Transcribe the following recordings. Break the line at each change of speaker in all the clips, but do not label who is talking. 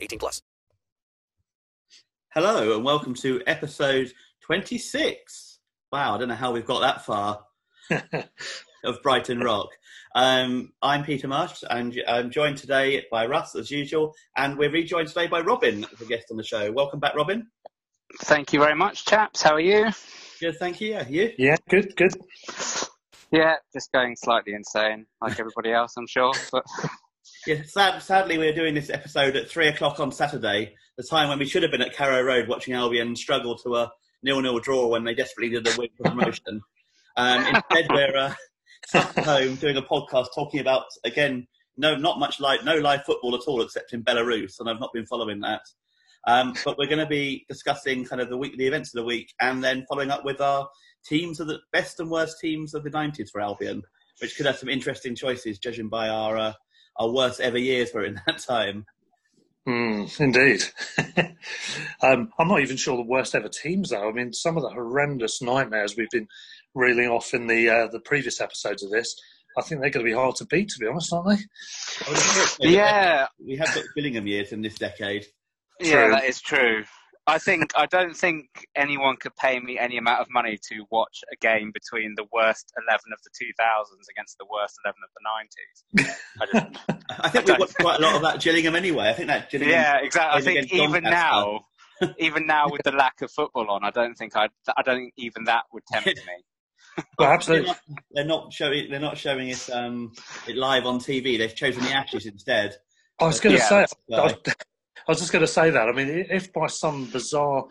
18 plus.
Hello and welcome to episode 26. Wow, I don't know how we've got that far of Brighton Rock. Um, I'm Peter Marsh and I'm joined today by Russ as usual, and we're rejoined today by Robin as a guest on the show. Welcome back, Robin.
Thank you very much, chaps. How are you?
Good, thank you. Yeah, you?
Yeah, good, good.
Yeah, just going slightly insane, like everybody else, I'm sure. But
Yeah, sad, sadly, we're doing this episode at three o'clock on Saturday, the time when we should have been at Carrow Road watching Albion struggle to a nil-nil draw when they desperately did a win for promotion. Um, instead, we're uh, sat at home doing a podcast talking about again, no, not much live, no live football at all, except in Belarus, and I've not been following that. Um, but we're going to be discussing kind of the week, the events of the week, and then following up with our teams of the best and worst teams of the '90s for Albion, which could have some interesting choices, judging by our uh, our worst ever years were in that time.
Mm, indeed. um, I'm not even sure the worst ever teams, though. I mean, some of the horrendous nightmares we've been reeling off in the uh, the previous episodes of this, I think they're going to be hard to beat, to be honest, aren't they?
I would have thought so,
yeah,
we have got Gillingham years in this decade.
yeah,
True.
that is true. I think I don't think anyone could pay me any amount of money to watch a game between the worst eleven of the 2000s against the worst eleven of the 90s. I just,
I think we watched quite a lot of that Gillingham anyway. I think that Gillingham.
yeah, exactly. I think even
Doncaster.
now, even now with the lack of football on, I don't think I, I don't think even that would tempt me.
Well,
They're
absolutely.
not, they're not showing. They're not showing it, um, it live on TV. They've chosen the Ashes instead.
I was going to
Yeah,
say,
that's
I was, just going to say that. I mean, if by some bizarre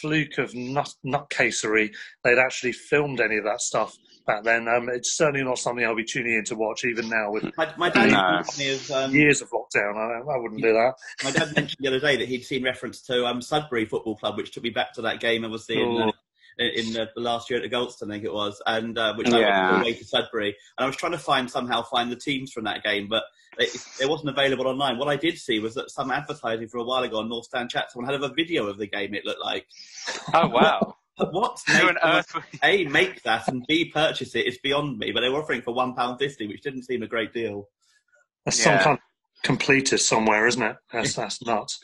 fluke of nut, nutcasery they'd actually filmed any of that stuff back then, um, it's certainly not something I'll be tuning in to watch even now with
My, my dad
No.
mentioned to me of, um,
years of lockdown. I, I wouldn't do that.
my dad mentioned the other day that he'd seen reference to um, Sudbury Football Club, which took me back to that game obviously in, uh, in uh, the last year at the Goldstone, I think it was, and uh, which I
Yeah.
went all the way to Sudbury. And I was trying to find somehow find the teams from that game, but it, it wasn't available online. What I did see was that some advertising for a while ago on North Stand Chat, someone had a video of the game. It looked like.
Oh wow!
What?
Who on
Make-
earth?
A, make that, and B, purchase it. It's beyond me. But they were offering for one pound fifty, which didn't seem a great deal.
That's some
Yeah.
kind of completist somewhere, isn't it? That's, that's nuts.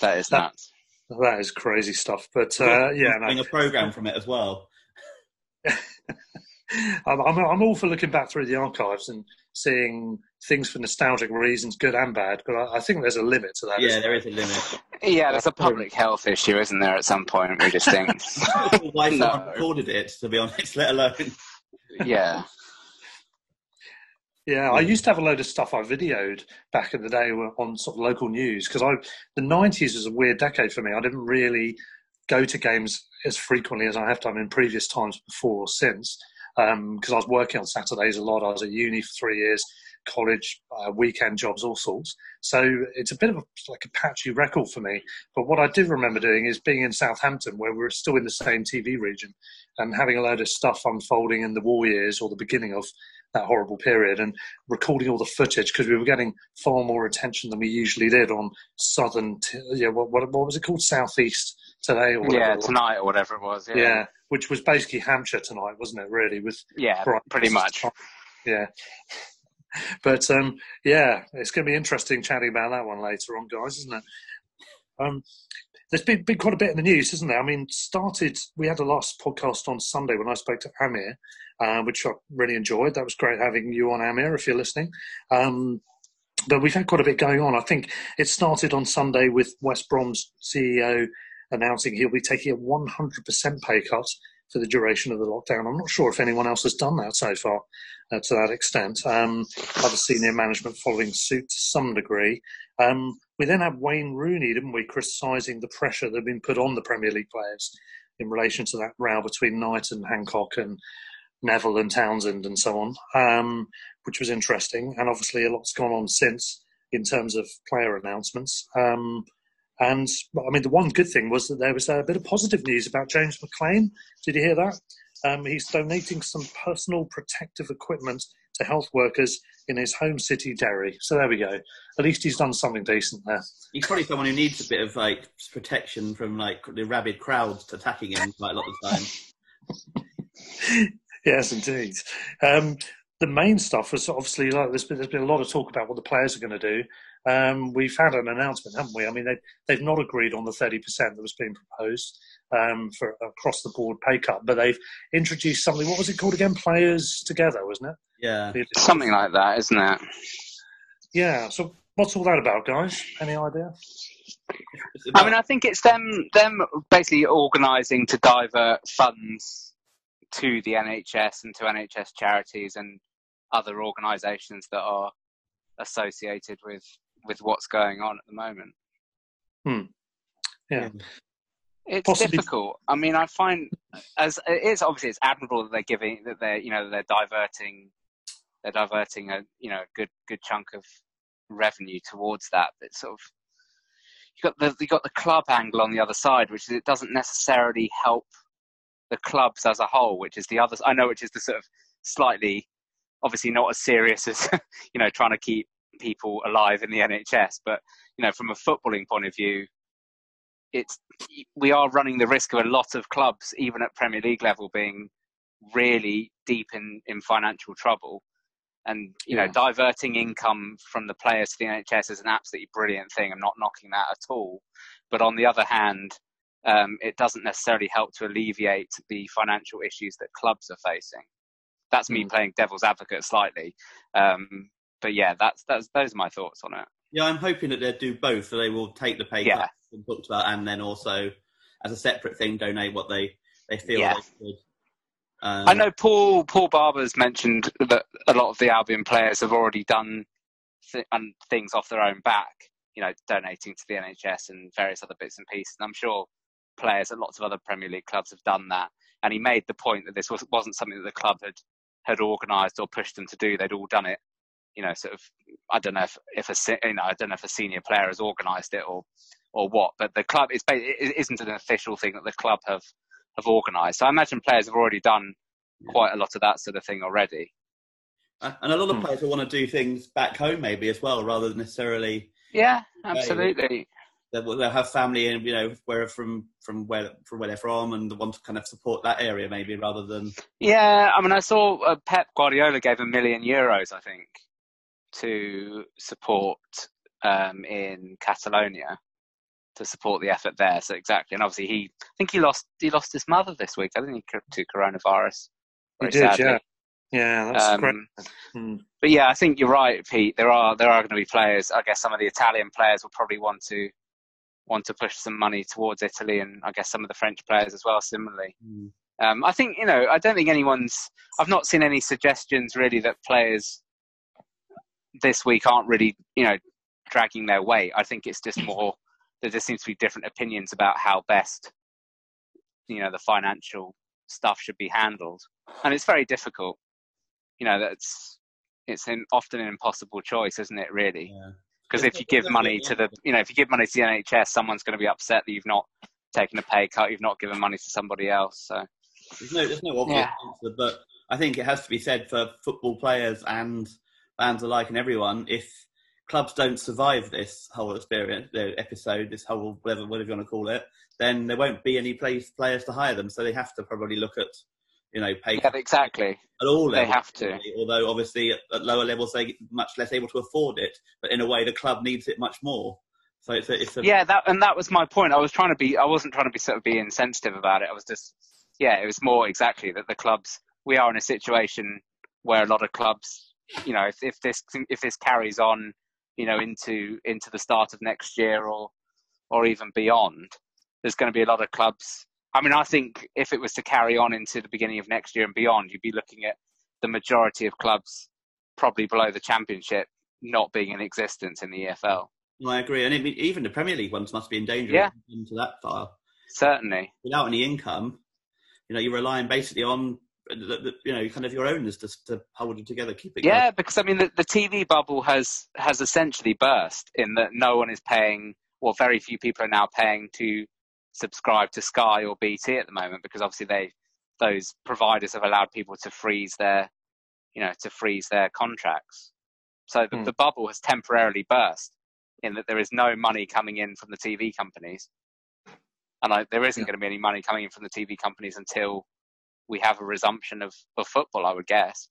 That is
That-
nuts.
That is crazy stuff. But uh, yeah, no.
a program from it as well.
I'm, I'm, I'm all for looking back through the archives and seeing things for nostalgic reasons, good and bad. But I, I think there's a limit to that.
Yeah, there
there
is a limit.
Yeah, there's a public health issue, isn't there? At some point, we just think,
Why someone
No.
recorded it, to be honest, let alone.
yeah,
Yeah, I used to have a load of stuff I videoed back in the day on sort of local news because I the nineties was a weird decade for me. I didn't really go to games as frequently as I have done in previous times before or since um, because I was working on Saturdays a lot. I was at uni for three years, college, uh, weekend jobs, all sorts. So it's a bit of a, like a patchy record for me. But what I do remember doing is being in Southampton, where we are still in the same TV region, and having a load of stuff unfolding in the war years or the beginning of that horrible period and recording all the footage because we were getting far more attention than we usually did on southern, t- yeah, what, what, what was it called? Southeast today or
yeah, tonight or whatever it was. Yeah.
yeah. which was basically Hampshire tonight, wasn't it? Really, with
yeah, pretty much.
Yeah, but um, yeah, it's going to be interesting chatting about that one later on, guys, isn't it? Um, there's been, been quite a bit in the news, isn't there? I mean, started we had a last podcast on Sunday when I spoke to Amir, uh, which I really enjoyed. That was great having you on, Amir, if you're listening. Um, but we've had quite a bit going on. I think it started on Sunday with West Brom's CEO announcing he'll be taking a 100% pay cut for the duration of the lockdown. I'm not sure if anyone else has done that so far uh, to that extent. Um, other senior management following suit to some degree. Um, we then had Wayne Rooney, didn't we, criticising the pressure that had been put on the Premier League players in relation to that row between Knight and Hancock and Neville and Townsend and so on, um, which was interesting. And obviously, a lot's gone on since in terms of player announcements. Um, and I mean, the one good thing was that there was a bit of positive news about James McLean. Did you hear that? Um, he's donating some personal protective equipment to health workers in his home city, Derry. So there we go. At least he's done something decent there.
He's probably someone who needs a bit of like protection from like the rabid crowds attacking him quite a lot of the
time. yes, indeed. Um, the main stuff was obviously like there's been, there's been a lot of talk about what the players are going to do. Um, we've had an announcement, haven't we? I mean, they've, they've not agreed on the 30% that was being proposed um, for across the board pay cut, but they've introduced something. What was it called again? Players Together, wasn't it?
Yeah.
Something like that, isn't it?
Yeah. So what's all that about, guys? Any idea?
I mean, I think it's them them basically organising to divert funds to the NHS and to NHS charities and other organisations that are associated with with what's going on at the moment.
Hmm. Yeah.
It's Possibly. difficult. I mean, I find as it is obviously it's admirable that they're giving that they're you know they're diverting they're diverting a you know a good good chunk of revenue towards that. But sort of you got the you got the club angle on the other side, which is it doesn't necessarily help the clubs as a whole, which is the other. I know, which is the sort of slightly obviously not as serious as you know trying to keep people alive in the NHS, but you know from a footballing point of view, it's we are running the risk of a lot of clubs, even at Premier League level, being really deep in, in financial trouble. And you know, diverting income from the players to the NHS is an absolutely brilliant thing. I'm not knocking that at all. But on the other hand, um, it doesn't necessarily help to alleviate the financial issues that clubs are facing. That's me mm. playing devil's advocate slightly. Um, but yeah, that's that's those are my thoughts on it.
Yeah, I'm hoping that they'll do both. So they will take the pay yeah. we talked about, and then also as a separate thing, donate what they they feel yeah. they could.
Um, I know Paul Paul Barber's mentioned that a lot of the Albion players have already done th- things off their own back. You know, donating to the NHS and various other bits and pieces. And I'm sure players at lots of other Premier League clubs have done that. And he made the point that this was, wasn't something that the club had had organised or pushed them to do. They'd all done it you know, sort of, I don't know if, if a, you know, I don't know if a senior player has organised it or, or what, but the club, is, it isn't an official thing that the club have, have organised. So I imagine players have already done quite a lot of that sort of thing already.
And a lot of hmm. players will want to do things back home maybe as well, rather than necessarily.
Yeah, absolutely.
They'll, they'll have family and you know where from from where from where they're from and want to kind of support that area maybe rather than.
Yeah, I mean, I saw uh, Pep Guardiola gave a million euros, I think, to support um, in Catalonia to support the effort there. So exactly, and obviously he, I think he lost he lost his mother this week. I think he to coronavirus.
He did, sadly. yeah. Yeah, that's um, great.
Hmm. But yeah, I think you're right, Pete. There are there are going to be players. I guess some of the Italian players will probably want to want to push some money towards Italy, and I guess some of the French players as well. Similarly, mm. um, I think you know I don't think anyone's. I've not seen any suggestions really that players this week aren't really, you know, dragging their weight. I think it's just more that there seems to be different opinions about how best, you know, the financial stuff should be handled, and it's very difficult. You know, that's it's an, often an impossible choice, isn't it? Really,
Yeah.
because if you give money to the you know if you give money to the NHS, someone's going to be upset that you've not taken a pay cut, you've not given money to somebody else. So
There's no, there's no obvious
Yeah.
answer, but I think it has to be said for football players and fans alike and everyone. If clubs don't survive this whole experience, the episode, this whole whatever, whatever you want to call it, then there won't be any place, players to hire them. So they have to probably look at, you know, pay
yeah, exactly.
at all
They have to.
really, Although obviously at, at lower levels they're much less able to afford it, but in a way the club needs it much more. So it's a, it's a
Yeah, that and that was my point. I was trying to be. I wasn't trying to be sort of being sensitive about it. I was just, yeah, it was more exactly that the clubs. We are in a situation where a lot of clubs, you know, if, if this if this carries on, you know, into into the start of next year or or even beyond, there's going to be a lot of clubs. I mean, I think if it was to carry on into the beginning of next year and beyond, you'd be looking at the majority of clubs probably below the championship not being in existence in the EFL.
No, I agree, and I mean, even the Premier League ones must be in danger
Yeah.
into that far.
Certainly.
Without any income, you know, you're relying basically on you know kind of your own is to, to hold it together, keep it.
Yeah,
going.
because I mean, the, the TV bubble has has essentially burst in that no one is paying, or very few people are now paying to subscribe to Sky or BT at the moment, because obviously they those providers have allowed people to freeze their, you know, to freeze their contracts. So the,
Hmm.
the bubble has temporarily burst in that there is no money coming in from the TV companies, and I, there isn't
Yeah.
going to be any money coming in from the TV companies until we have a resumption of, of football. I would guess.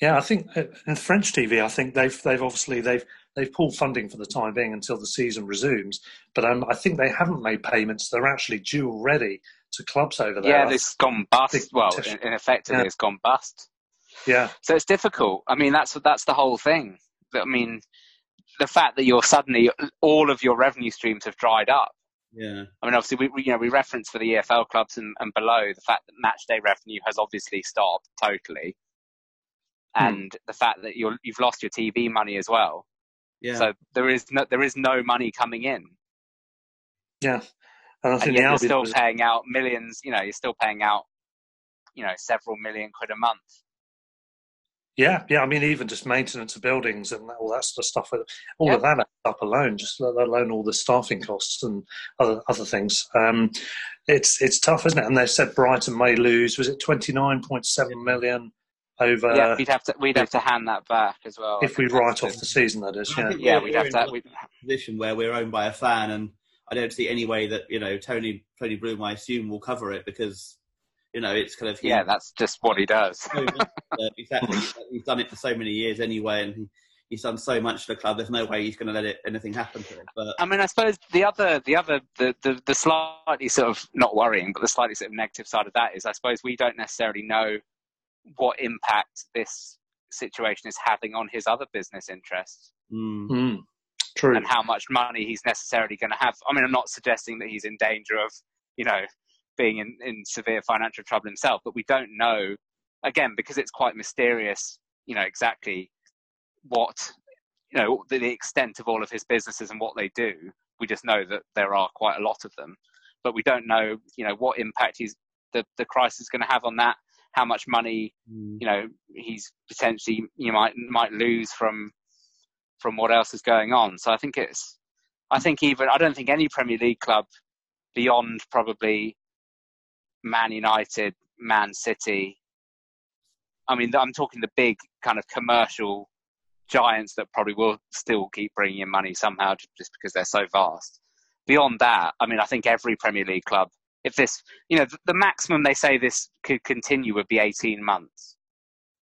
Yeah, I think uh, in French TV, I think they've they've obviously they've they've pulled funding for the time being until the season resumes. But um, I think they haven't made payments. They're actually due already to clubs over there.
Yeah, this gone bust. Well, in, in effectively,
Yeah.
it's gone bust.
yeah,
So it's difficult. I mean, that's that's the whole thing. I mean, the fact that you're suddenly all of your revenue streams have dried up.
Yeah,
I mean, obviously, we, we you know we reference for the EFL clubs and, and below the fact that match day revenue has obviously stopped totally,
Hmm.
and the fact that you're you've lost your TV money as well.
yeah.
So there is no there is no money coming in,
yeah. And I
and
think
yet you're still paying out millions. You know, you're still paying out, you know, several million quid a month.
Yeah, yeah. I mean, even just maintenance of buildings and all that sort of stuff. All
Yeah.
of that adds up alone, just let alone all the staffing costs and other other things. Um, it's it's tough, isn't it? And they said Brighton may lose. Was it twenty nine point seven million over?
yeah, we'd have to we'd have to hand that back as well.
If we write off the season, that is.
I
Yeah,
think
yeah,
we're-
we'd have
in
to. We'd,
position where we're owned by a fan, and I don't see any way that you know Tony Tony Bloom, I assume, will cover it because you know it's kind of
yeah, that's just what he does.
so much, exactly. He's done it for so many years anyway, and he, he's done so much for the club. There's no way he's going to let it, anything happen to it. But
I mean, I suppose the other, the other, the, the, the slightly sort of not worrying, but the slightly sort of negative side of that is, I suppose we don't necessarily know what impact this situation is having on his other business interests
mm,
Mm, true.
and how much money he's necessarily going to have. I mean, I'm not suggesting that he's in danger of, you know, being in, in severe financial trouble himself, but we don't know, again, because it's quite mysterious, you know, exactly what, you know, the, the extent of all of his businesses and what they do. We just know that there are quite a lot of them, but we don't know, you know, what impact he's, the, the crisis is going to have on that, how much money,
mm.
you know, he's potentially, you might, might lose from, from what else is going on. So I think it's, I think even, I don't think any Premier League club beyond probably Man United, Man City. I mean, I'm talking the big kind of commercial giants that probably will still keep bringing in money somehow just because they're so vast. Beyond that, I mean, I think every Premier League club, if this, you know, the, the maximum they say this could continue would be 18 months,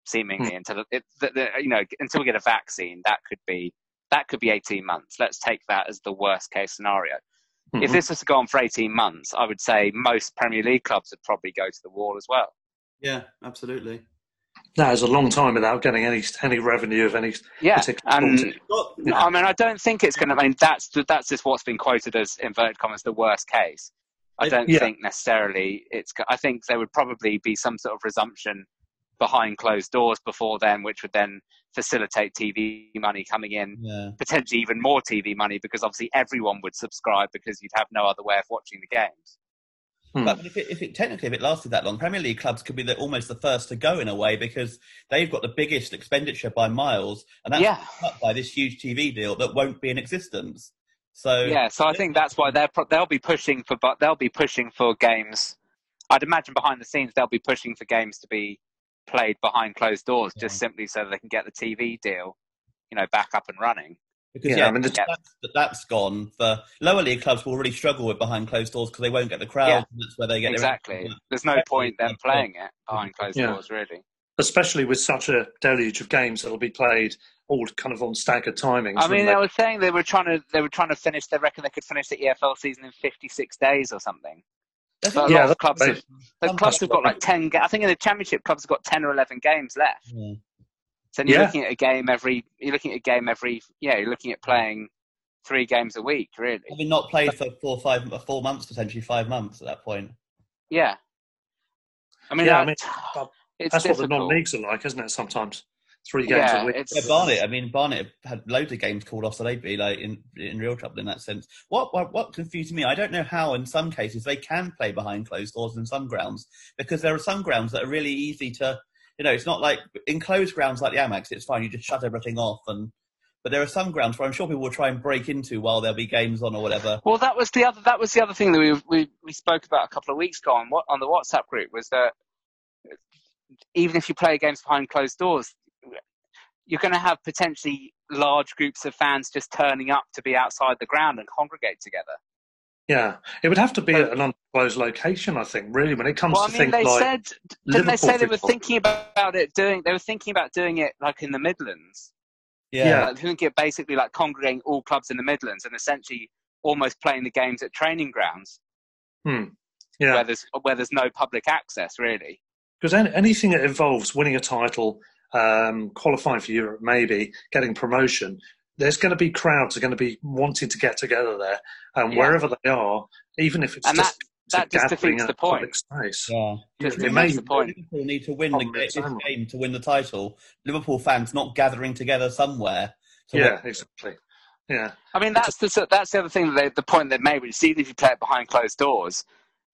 seemingly hmm. until it, the, the, you know until we get a vaccine. That could be that could be 18 months. Let's take that as the worst case scenario. If
Mhm.
this was to go on for 18 months, I would say most Premier League clubs would probably go to the wall as well.
yeah, absolutely.
That is a long time without getting any any revenue of any
Yeah, and
sort.
I mean, I don't think it's going to. I mean, that's that's just what's been quoted as inverted commas the worst case. I don't
Yeah.
think necessarily it's. I think there would probably be some sort of resumption behind closed doors before then, which would then facilitate TV money coming in,
yeah.
potentially even more TV money because obviously everyone would subscribe because you'd have no other way of watching the games.
Hmm. But if it, if it technically if it lasted that long, Premier League clubs could be the, almost the first to go in a way because they've got the biggest expenditure by miles, and that's
yeah.
cut by this huge TV deal that won't be in existence. So
yeah, so I think that's why they're they'll be pushing for but they'll be pushing for games. I'd imagine behind the scenes they'll be pushing for games to be played behind closed doors, yeah. just simply so they can get the TV deal, you know, back up and running.
Because yeah, yeah I mean, the, that's, that's gone. For lower league clubs will really struggle with behind closed doors because they won't get the crowd. Yeah. that's where they get
exactly. There's no point them playing it behind closed yeah. doors, really.
Especially with such a deluge of games that'll be played all kind of on staggered timings.
I mean, they? they were saying they were trying to they were trying to finish. They reckon they could finish the EFL season in 56 days or something. But uh, yeah, clubs, have, the clubs have got like ten. I think in the championship, clubs have got ten or eleven games left. Yeah. So you're yeah. looking at a game every. You're looking at a game every. Yeah, you're looking at playing three games a week, really.
Having not played for four, five, four months, potentially five months at that point.
Yeah. I mean,
yeah, I mean that's difficult. what the non-leagues are like, isn't it? Sometimes three games
yeah,
a week.
Yeah, Barnet. I mean, Barnet had loads of games called off, so they'd be like in in real trouble in that sense. What what, what confused me? I don't know how in some cases they can play behind closed doors in some grounds because there are some grounds that are really easy to you know, it's not like enclosed grounds like the Amex. It's fine. You just shut everything off and. But there are some grounds where I'm sure people will try and break into while there'll be games on or whatever.
Well, that was the other that was the other thing that we we, we spoke about a couple of weeks ago on what on the WhatsApp group was that even if you play games behind closed doors, you're going to have potentially large groups of fans just turning up to be outside the ground and congregate together.
Yeah, it would have to be at an undisclosed location, I think. Really, when it comes
well,
to
I mean,
things they
like
said,
didn't they say they were thinking about it doing? They were thinking about doing it like in the Midlands.
Yeah, yeah.
Like, think it basically like congregating all clubs in the Midlands and essentially almost playing the games at training grounds.
Hmm. Yeah,
where there's where there's no public access really.
Because anything that involves winning a title, um, qualifying for Europe, maybe getting promotion, there's going to be crowds are going to be wanting to get together there, and yeah. wherever they are, even if it's
and
just
that, that just defeats the point.
Space.
Yeah,
just defeats the point.
Liverpool need to win the this game to win the title. Liverpool fans not gathering together somewhere.
yeah, exactly. Yeah, I
mean that's the that's the other thing. That they, the point they made, which even if you play it behind closed doors,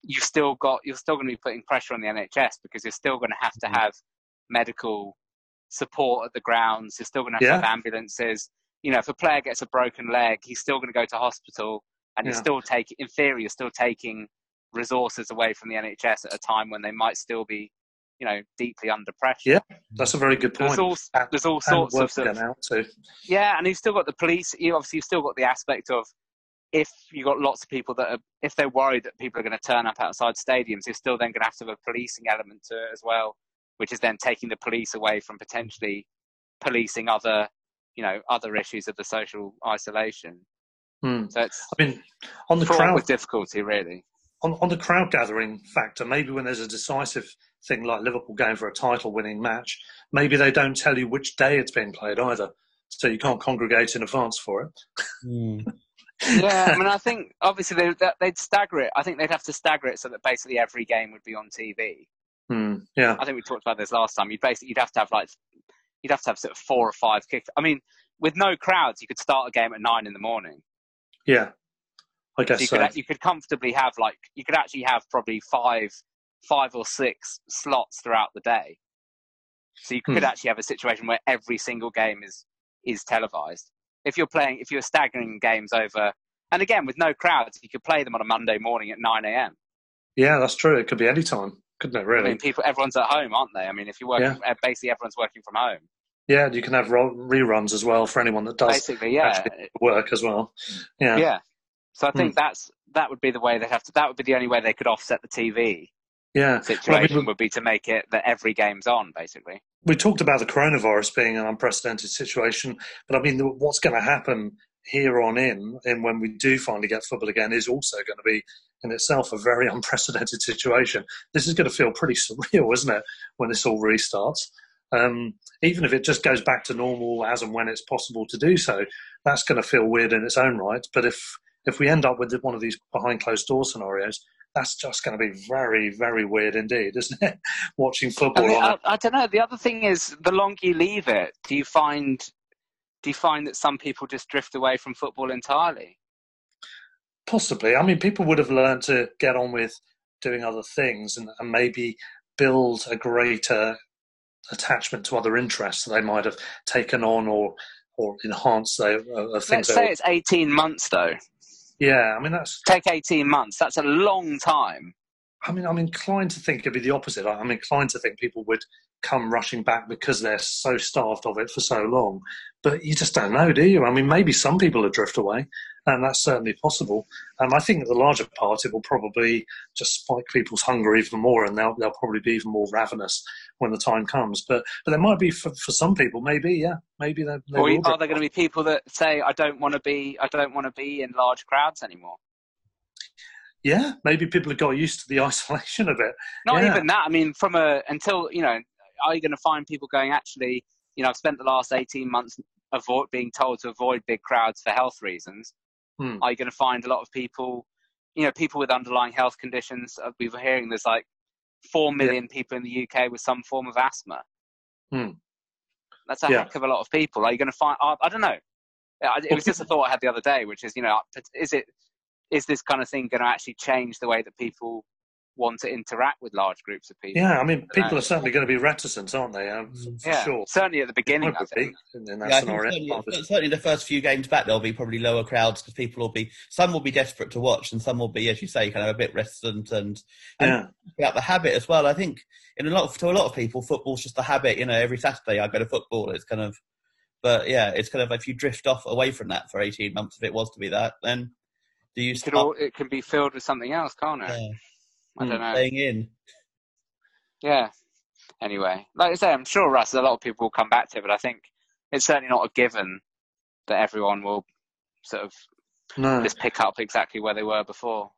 you've still got you're still going to be putting pressure on the NHS because you're still going to have to mm-hmm. have medical support at the grounds. You're still going to have, yeah. have ambulances you know, if a player gets a broken leg, he's still going to go to hospital, and yeah. he's still taking, in theory, you're still taking resources away from the NHS at a time when they might still be, you know, deeply under pressure.
Yeah, that's a very good point.
There's all, there's all sorts of, sort of
too.
Yeah, and you've still got the police. You obviously you've still got the aspect of if you've got lots of people that are, if they're worried that people are going to turn up outside stadiums, you're still then going to have to have a policing element to it as well, which is then taking the police away from potentially policing other you know other issues of the social isolation.
Hmm.
So it's
I mean on the crowd
with difficulty really.
On, on the crowd gathering factor, maybe when there's a decisive thing like Liverpool going for a title winning match, maybe they don't tell you which day it's being played either, so you can't congregate in advance for it.
Mm.
yeah, I mean, I think obviously they, would stagger it. I think they'd have to stagger it so that basically every game would be on TV.
Mm, yeah,
I think we talked about this last time. You'd basically you'd have to have like you'd have to have sort of four or five kicks. I mean, with no crowds, you could start a game at nine in the morning.
Yeah, I guess
so you,
so.
Could, you could comfortably have like you could actually have probably five, five or six slots throughout the day. So you could hmm. actually have a situation where every single game is is televised. If you're playing, if you're staggering games over, and again with no crowds, you could play them on a Monday morning at nine a.m.
Yeah, that's true. It could be any time couldn't it? Really?
I mean, people, everyone's at home, aren't they? I mean, if you work, yeah. Uh, basically everyone's working from home.
Yeah, you can have reruns as well for anyone that does
basically, yeah,
work as well. Yeah,
yeah. So I think mm. that's that would be the way they have to. That would be the only way they could offset the TV.
Yeah,
situation well, I mean, would be to make it that every game's on, basically.
We talked about the coronavirus being an unprecedented situation, but I mean, what's going to happen here on in, and when we do finally get football again, is also going to be in itself a very unprecedented situation. This is going to feel pretty surreal, isn't it, when this all restarts? Um, even if it just goes back to normal as and when it's possible to do so, that's going to feel weird in its own right. But if if we end up with one of these behind closed door scenarios, that's just going to be very, very weird indeed, isn't it? Watching football. I,
mean, I, I, don't know. The other thing is, the longer you leave it, do you find do you find that some people just drift away from football entirely?
Possibly. I mean, people would have learned to get on with doing other things and, and maybe build a greater attachment to other interests that they might have taken on or or enhanced their uh, things.
Let's say it's 18 months though.
Yeah, I mean that's
take 18 months. That's a long time.
I mean, I'm inclined to think it'd be the opposite. I'm inclined to think people would come rushing back because they're so starved of it for so long. But you just don't know, do you? I mean, maybe some people will drift away, and that's certainly possible. Um, I think the larger part, it will probably just spike people's hunger even more, and they'll, they'll probably be even more ravenous when the time comes. But but there might be for, for some people, maybe yeah, maybe they.
or are there going to be people that say, "I don't want to be, I don't want to be in large crowds anymore"?
yeah, maybe people have got used to the isolation of it.
Not
yeah.
even that. I mean, from a until you know, are you going to find people going? Actually, you know, I've spent the last eighteen months avoid being told to avoid big crowds for health reasons. Hmm. Are you going to find a lot of people, you know, people with underlying health conditions? Uh, we were hearing there's like four million yeah. people in the UK with some form of asthma.
Hmm.
That's a yeah. heck of a lot of people. Are you going to find? I, I don't know. It was just a thought I had the other day, which is, you know, is it is this kind of thing going to actually change the way that people want to interact with large groups of people?
Yeah, I mean, people are certainly going to be reticent, aren't they? Um, for,
yeah,
sure.
Certainly at the beginning, I think.
In, in yeah, certainly, certainly, the first few games back, there'll be probably lower crowds because people will be, some will be desperate to watch, and some will be, as you say, kind of a bit reticent and, and
yeah.
about the habit as well. I think in a lot of, to a lot of people, football's just a habit. You know, every Saturday I go to football. It's kind of, but yeah, it's kind of if you drift off away from that for eighteen months, if it was to be that, then do you
start... all, it can be filled with something else, can't it?
Yeah.
I hmm. don't know.
Staying in.
Yeah. Anyway, like I say, I'm sure Russ, a lot of people will come back to it, but I think it's certainly not a given that everyone will sort of
no.
just pick up exactly where they were before.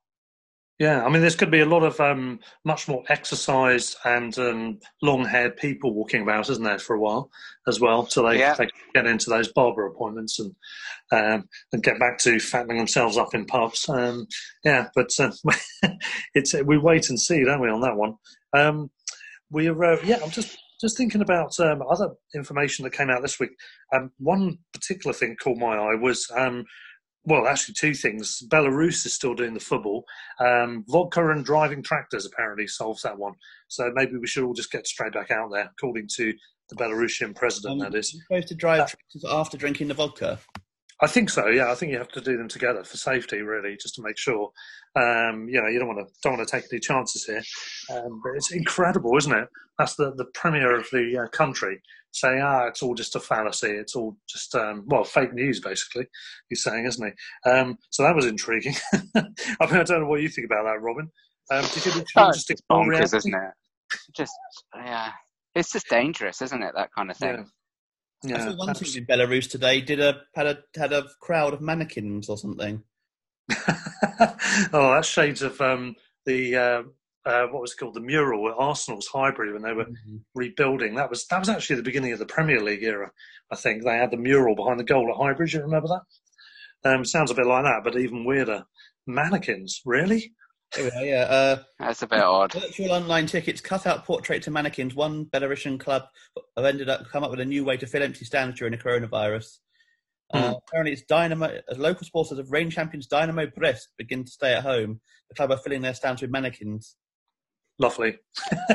Yeah, I mean, there's going to be a lot of um, much more exercised and um, long-haired people walking about, isn't there, for a while as well? So they,
yeah.
they get into those barber appointments and um, and get back to fattening themselves up in pubs. Um, yeah, but uh, it's we wait and see, don't we, on that one? Um, we're uh, yeah, I'm just just thinking about um, other information that came out this week. one particular thing caught my eye was well, actually, two things. Belarus is still doing the football. Um, vodka and driving tractors apparently solves that one. So maybe we should all just get straight back out there, according to the Belarusian president. Um, that is
supposed to drive uh, tractors after drinking the vodka.
I think so. Yeah, I think you have to do them together for safety, really, just to make sure. Um, you know, you don't want to don't want to take any chances here. Um, but it's incredible, isn't it? That's the the premier of the uh, country saying, "Ah, it's all just a fallacy. It's all just um, well, fake news, basically." He's saying, isn't he? Um, so that was intriguing. I mean, I don't know what you think about that, Robin. Um, do you think we
oh, just ignore bonkers, isn't it? Just yeah, it's just dangerous, isn't it? That kind of thing.
Yeah. Yeah, I saw one team in Belarus today did a had a had a crowd of mannequins or something.
oh, that's shades of um, the uh, uh, what was it called the mural at Arsenal's Highbury when they were mm-hmm. rebuilding. That was that was actually the beginning of the Premier League era. I think they had the mural behind the goal at Highbury. Do you remember that? Um, sounds a bit like that, but even weirder. Mannequins, really?
yeah. Uh,
That's a bit odd.
Virtual online tickets, cut out portrait to mannequins. One Belarusian club have ended up come up with a new way to fill empty stands during the coronavirus. Mm. Uh, apparently, it's Dynamo. As local sponsors of reign champions Dynamo Brest begin to stay at home, the club are filling their stands with mannequins.
Lovely.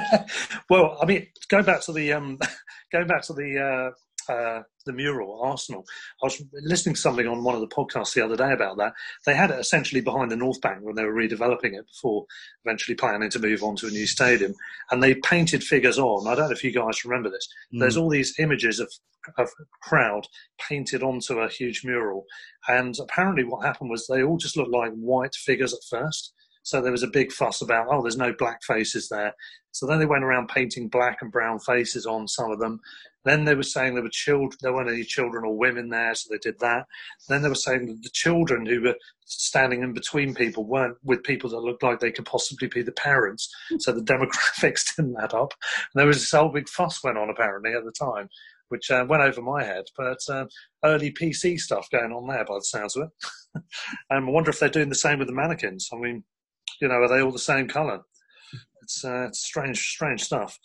well, I mean, going back to the um, going back to the uh, uh, the mural Arsenal. I was listening to something on one of the podcasts the other day about that. They had it essentially behind the North Bank when they were redeveloping it before eventually planning to move on to a new stadium. And they painted figures on. I don't know if you guys remember this. Mm. There's all these images of of crowd painted onto a huge mural. And apparently, what happened was they all just looked like white figures at first. So there was a big fuss about, oh, there's no black faces there. So then they went around painting black and brown faces on some of them. Then they were saying there were children, there weren't any children or women there, so they did that. Then they were saying that the children who were standing in between people weren't with people that looked like they could possibly be the parents. So the demographics didn't add up. And there was this whole big fuss went on apparently at the time, which uh, went over my head. But uh, early PC stuff going on there by the sounds of it. and I wonder if they're doing the same with the mannequins. I mean, you know, are they all the same colour? It's, uh, strange, strange stuff.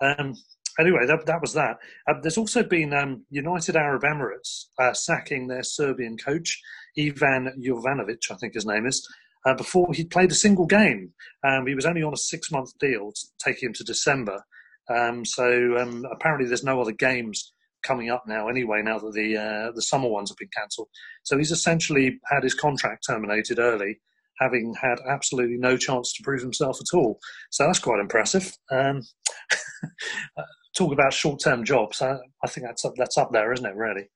Um, anyway, that, that was that. Uh, there's also been um, United Arab Emirates uh, sacking their Serbian coach, Ivan Jovanovic, I think his name is. uh, before he'd played a single game. Um, he was only on a six month deal, taking him to December. Um, so um, apparently, there's no other games coming up now anyway. Now that the uh, the summer ones have been cancelled, so he's essentially had his contract terminated early, having had absolutely no chance to prove himself at all. So that's quite impressive. Um, talk about short term jobs. I, I, think that's up, that's up there, isn't it? Really.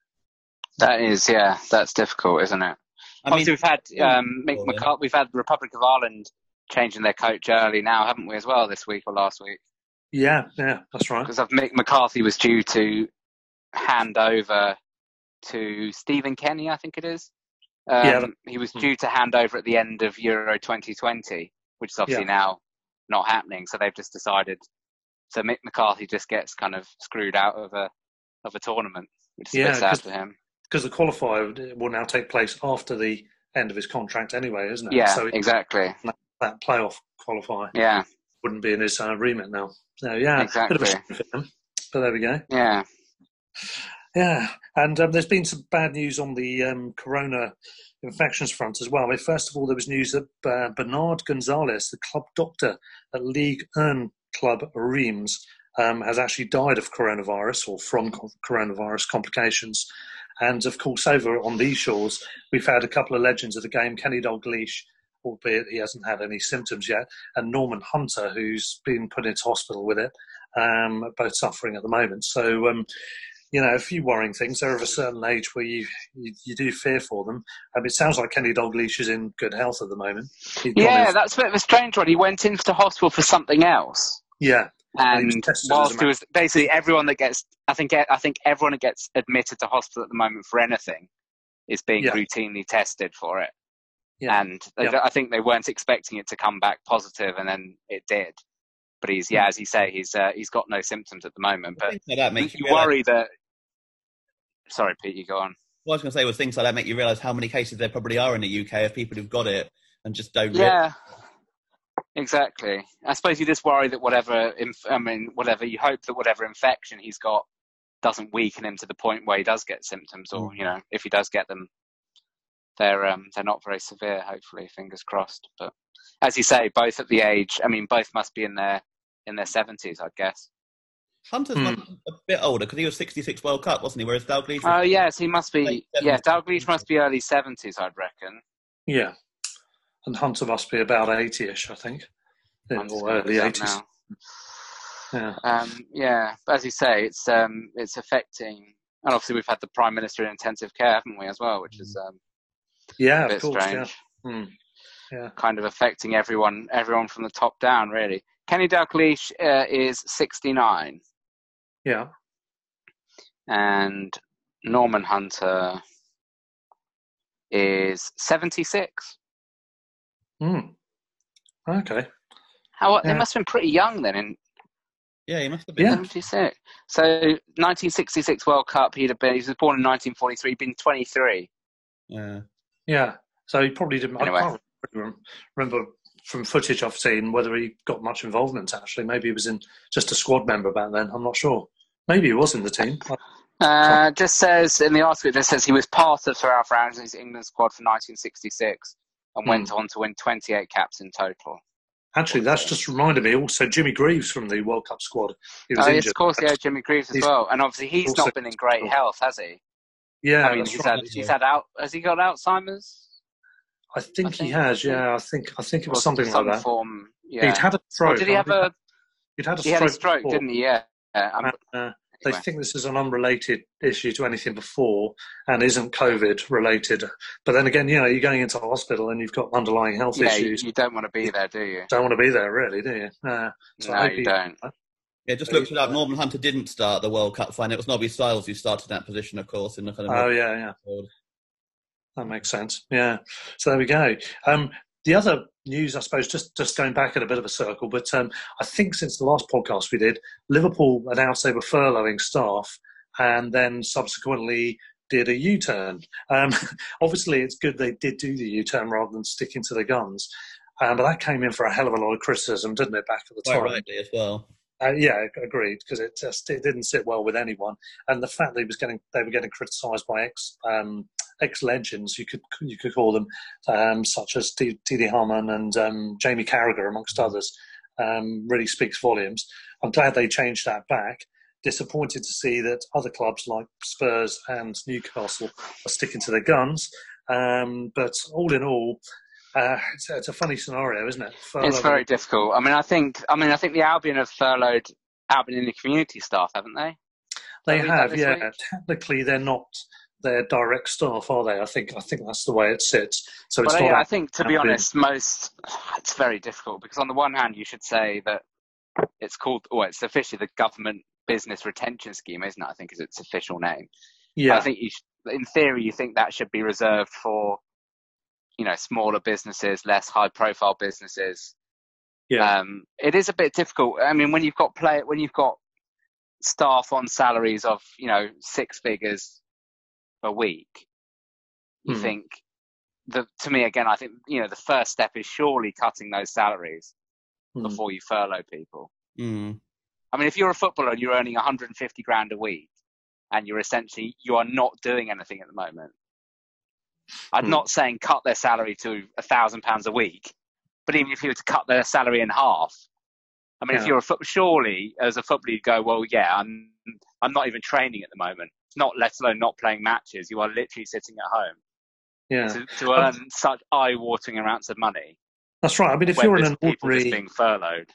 That is, yeah, that's difficult, isn't it? I mean, we've had um, Mick McCart- we've had the Republic of Ireland changing their coach early now, haven't we, as well, this week or last week?
Yeah, yeah, that's right.
Because Mick McCarthy was due to hand over to Stephen Kenny, I think it is. Um, yeah, he was due to hand over at the end of Euro 2020, which is obviously yeah. now not happening. So they've just decided. So Mick McCarthy just gets kind of screwed out of a of a tournament, which is yeah, a bit sad for him.
Because the qualifier will now take place after the end of his contract anyway, isn't it?
Yeah, so exactly.
That playoff qualifier.
Yeah.
Wouldn't be in his uh, remit now. So yeah,
exactly. Bit of a for
him, but there we go.
Yeah.
Yeah, and um, there's been some bad news on the um, corona infections front as well. I mean, first of all, there was news that uh, Bernard Gonzalez, the club doctor at Ligue 1 club Reims, um, has actually died of coronavirus or from coronavirus complications. And of course, over on these shores, we've had a couple of legends of the game Kenny Dalglish, albeit he hasn't had any symptoms yet, and Norman Hunter, who's been put into hospital with it, um, both suffering at the moment. So, um, you know, a few worrying things. They're of a certain age where you you, you do fear for them. Um, it sounds like Kenny Dalglish is in good health at the moment.
He'd yeah, that's a bit of a strange one. He went into hospital for something else.
Yeah.
And, and whilst he was basically everyone that gets, I think, I think everyone that gets admitted to hospital at the moment for anything is being yeah. routinely tested for it. Yeah. And yeah. I think they weren't expecting it to come back positive, and then it did. But he's, yeah, hmm. as you say, he's uh, he's got no symptoms at the moment. But
that makes
you, you worry that Sorry, Pete, you go on.
What I was going to say was things like that make you realise how many cases there probably are in the UK of people who've got it and just don't.
Yeah, exactly. I suppose you just worry that whatever, inf- I mean, whatever you hope that whatever infection he's got doesn't weaken him to the point where he does get symptoms, or mm. you know, if he does get them, they're um, they're not very severe. Hopefully, fingers crossed. But as you say, both at the age, I mean, both must be in their in their seventies, I'd guess.
Hunter's hmm. a bit older because he was 66 World Cup, wasn't he? Whereas Dalglish.
Oh, uh, yes, he must be. Yeah, Dalglish must be early 70s, I'd reckon.
Yeah. And Hunter must be about 80 ish, I think. or early 80s. Now.
Yeah. Um, yeah, but as you say, it's um, it's affecting, and obviously we've had the Prime Minister in intensive care, haven't we, as well, which is um,
yeah,
a bit
course,
strange.
Yeah. Mm. yeah.
Kind of affecting everyone, everyone from the top down, really. Kenny Dalglish uh, is 69.
Yeah.
And Norman Hunter is 76.
Hmm. Okay.
How yeah. they must have been pretty young then. In
yeah, he must have been
yeah. 76. So 1966 World Cup, he'd have been. He was born in 1943. He'd been 23.
Yeah. Yeah. So he probably didn't. Anyway. I can't remember from footage I've seen whether he got much involvement. Actually, maybe he was in just a squad member back then. I'm not sure. Maybe he was in the team.
Uh, just says in the article, it just says he was part of Sir Alf Ramsey's England squad for 1966 and went hmm. on to win 28 caps in total.
Actually, that's just reminded me also Jimmy Greaves from the World Cup squad.
He was oh, yes, of course, yeah, Jimmy Greaves as he's well. And obviously, he's not been in great health, has he?
Yeah,
I mean, he's right. had he's had out. Has he got Alzheimer's?
I think, I think he has. Yeah, I think I think it was something
some
like that.
Form, yeah.
He'd had a stroke.
did he have a?
He'd had a
he
stroke.
Had a stroke, didn't he? Yeah.
Uh, uh, they think this is an unrelated issue to anything before and isn't COVID related. But then again, you know, you're going into hospital and you've got underlying health
yeah,
issues.
You don't want to be there, do you?
Don't want to be there, really, do you? Uh,
so no, you don't.
Yeah, just looked it up. Norman Hunter didn't start the World Cup final. It was Nobby Stiles who started that position, of course, in the kind of.
Oh yeah, yeah. World. That makes sense. Yeah. So there we go. Um, the other news, I suppose, just, just going back in a bit of a circle, but um, I think since the last podcast we did, Liverpool announced they were furloughing staff and then subsequently did a U turn. Um, obviously, it's good they did do the U turn rather than sticking to the guns. Um, but that came in for a hell of a lot of criticism, didn't it, back at the
Quite
time?
rightly as well.
Uh, yeah, agreed. Because it just it didn't sit well with anyone, and the fact that he was getting they were getting criticised by ex um, ex legends, you could you could call them, um, such as Didi Hamann and um, Jamie Carragher, amongst mm. others, um, really speaks volumes. I'm glad they changed that back. Disappointed to see that other clubs like Spurs and Newcastle are sticking to their guns. Um, but all in all, uh, it's, it's, a funny scenario, isn't it?
It's very difficult. I mean, I think, I mean, I think the Albion have furloughed Albion in the community staff, haven't they?
They have, yeah. Week? Technically, they're not their direct staff, are they? I think I think that's the way it sits. So it's
but,
not.
Yeah, I think, to be honest, most it's very difficult because on the one hand, you should say that it's called, well, it's officially the government business retention scheme, isn't it? I think is its official name. Yeah. I think you should, in theory, you think that should be reserved for, you know, smaller businesses, less high-profile businesses. Yeah. Um, it is a bit difficult. I mean, when you've got play, when you've got staff on salaries of you know six figures a week, you mm. think the to me again, I think you know the first step is surely cutting those salaries mm. before you furlough people.
Mm.
I mean, if you're a footballer and you're earning 150 grand a week, and you're essentially you are not doing anything at the moment. I'm hmm. not saying cut their salary to a thousand pounds a week, but even if you were to cut their salary in half, I mean, yeah. if you're a foot, surely as a footballer, you'd go, well, yeah, I'm I'm not even training at the moment. Not let alone not playing matches. You are literally sitting at home.
Yeah.
To, to earn um, such eye-watering amounts of money.
That's right. I mean, if you're in an ordinary
being furloughed,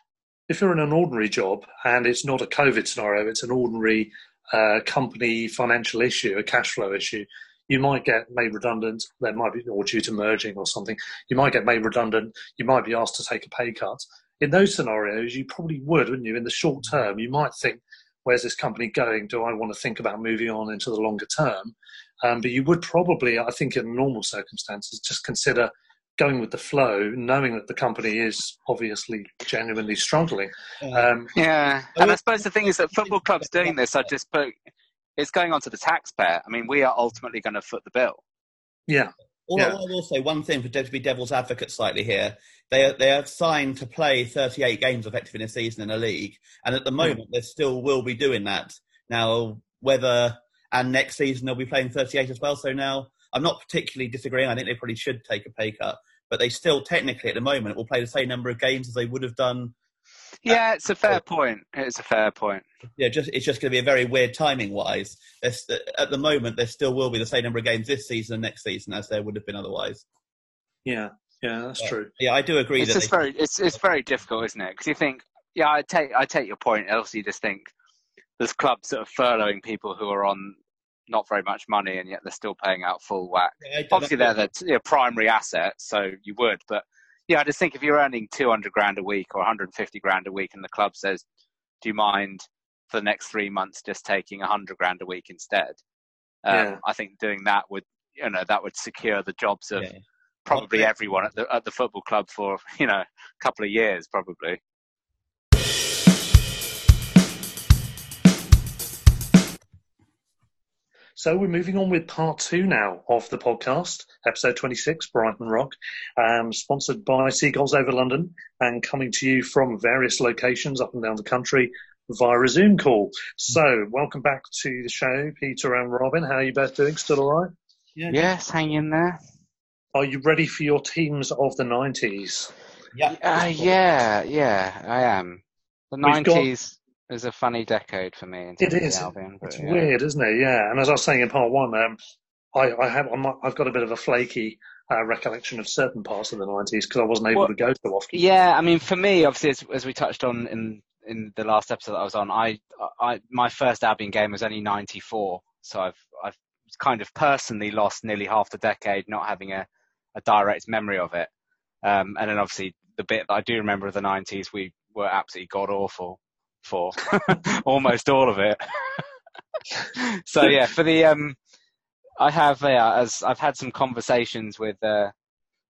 if you're in an ordinary job and it's not a COVID scenario, it's an ordinary uh, company financial issue, a cash flow issue, you might get made redundant. There might be, or due to merging or something, you might get made redundant. You might be asked to take a pay cut in those scenarios, you probably would, wouldn't you? In the short term, you might think, where's this company going? Do I want to think about moving on into the longer term? Um, but you would probably, I think, in normal circumstances, just consider going with the flow, knowing that the company is obviously genuinely struggling.
Um, yeah, and I suppose the thing is that football clubs doing this are just put, it's going on to the taxpayer. I mean, we are ultimately going to foot the bill.
Yeah.
All, yeah. I will say one thing for to be devil's advocate slightly here. They are, they are signed to play 38 games effectively in a season in a league, and at the hmm. moment mm. they still will be doing that. Now, whether and next season they'll be playing 38 as well. So now I'm not particularly disagreeing. I think they probably should take a pay cut, but they still technically at the moment will play the same number of games as they would have done
yeah, uh, it's a fair point. It's a fair point.
Yeah, just it's just going to be a very weird timing wise. There's, uh, at the moment, there still will be the same number of games this season and next season as there would have been otherwise.
Yeah, yeah, that's yeah. true.
Yeah, I do agree.
It's just very it's it's very difficult, isn't it? Because you think, yeah, I take I take your point. Else, you just think there's clubs that are furloughing people who are on not very much money and yet they're still paying out full whack. Yeah, Obviously, they're the you primary asset, so you would, but yeah, I just think if you're earning 200 grand a week or 150 grand a week and the club says, do you mind for the next three months just taking 100 grand a week instead? Um, yeah. I think doing that would, you know, that would secure the jobs of yeah. probably everyone at the, at the football club for, you know, a couple of years, probably.
So we're moving on with part two now of the podcast, episode 26, Brighton Rock, um, sponsored by Seagulls Over London and coming to you from various locations up and down the country via a Zoom call. So welcome back to the show, Peter and Robin. How are you both doing? Still all right?
Yeah, yes, hang in there.
Are you ready for your teams of the 90s?
Yeah. Uh, yeah, yeah, I am. The 90s was a funny decade for me.
it is. Albion, it's yeah. weird, isn't it? Yeah. And as I was saying in part one, um, I, I have i have got a bit of a flaky uh, recollection of certain parts of the nineties because I wasn't able well, to go so often.
Yeah, I mean, for me, obviously, as, as we touched on in in the last episode that I was on, I, I my first Albion game was only ninety four, so I've I've kind of personally lost nearly half the decade not having a, a direct memory of it. Um, and then obviously the bit that I do remember of the nineties, we were absolutely god awful for almost all of it. so yeah, for the um, I have yeah, as I've had some conversations with uh,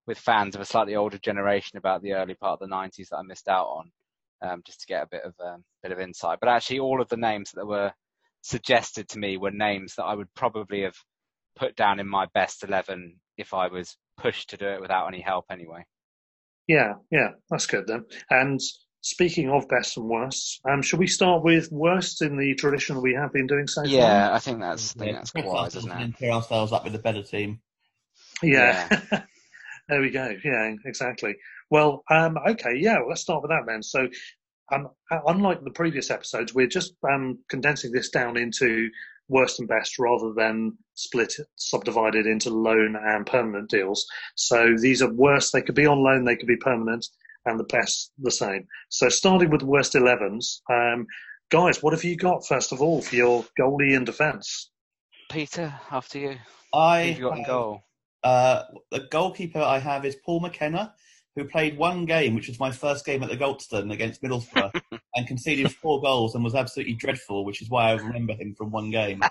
with fans of a slightly older generation about the early part of the '90s that I missed out on, um, just to get a bit of um, bit of insight. But actually, all of the names that were suggested to me were names that I would probably have put down in my best eleven if I was pushed to do it without any help anyway.
Yeah, yeah, that's good then. And Speaking of best and worst, um, should we start with worst in the tradition we have been doing so
yeah, far? Yeah, I think that's I think yeah, that's wise, isn't it?
And pair ourselves up with a better team.
Yeah. there we go. Yeah, exactly. Well, um, okay, yeah, well, let's start with that then. So, um, unlike the previous episodes, we're just um, condensing this down into worst and best rather than split subdivided into loan and permanent deals. So these are worst. They could be on loan, they could be permanent, and the best the same. So starting with the worst 11s, um, guys, what have you got first of all for your goalie and defence?
Peter, after you.
I
Who've you got in goal?
Uh, the goalkeeper I have is Paul McKenna, who played one game, which was my first game at the Goldstone against Middlesbrough, and conceded four goals and was absolutely dreadful, which is why I remember him from one game.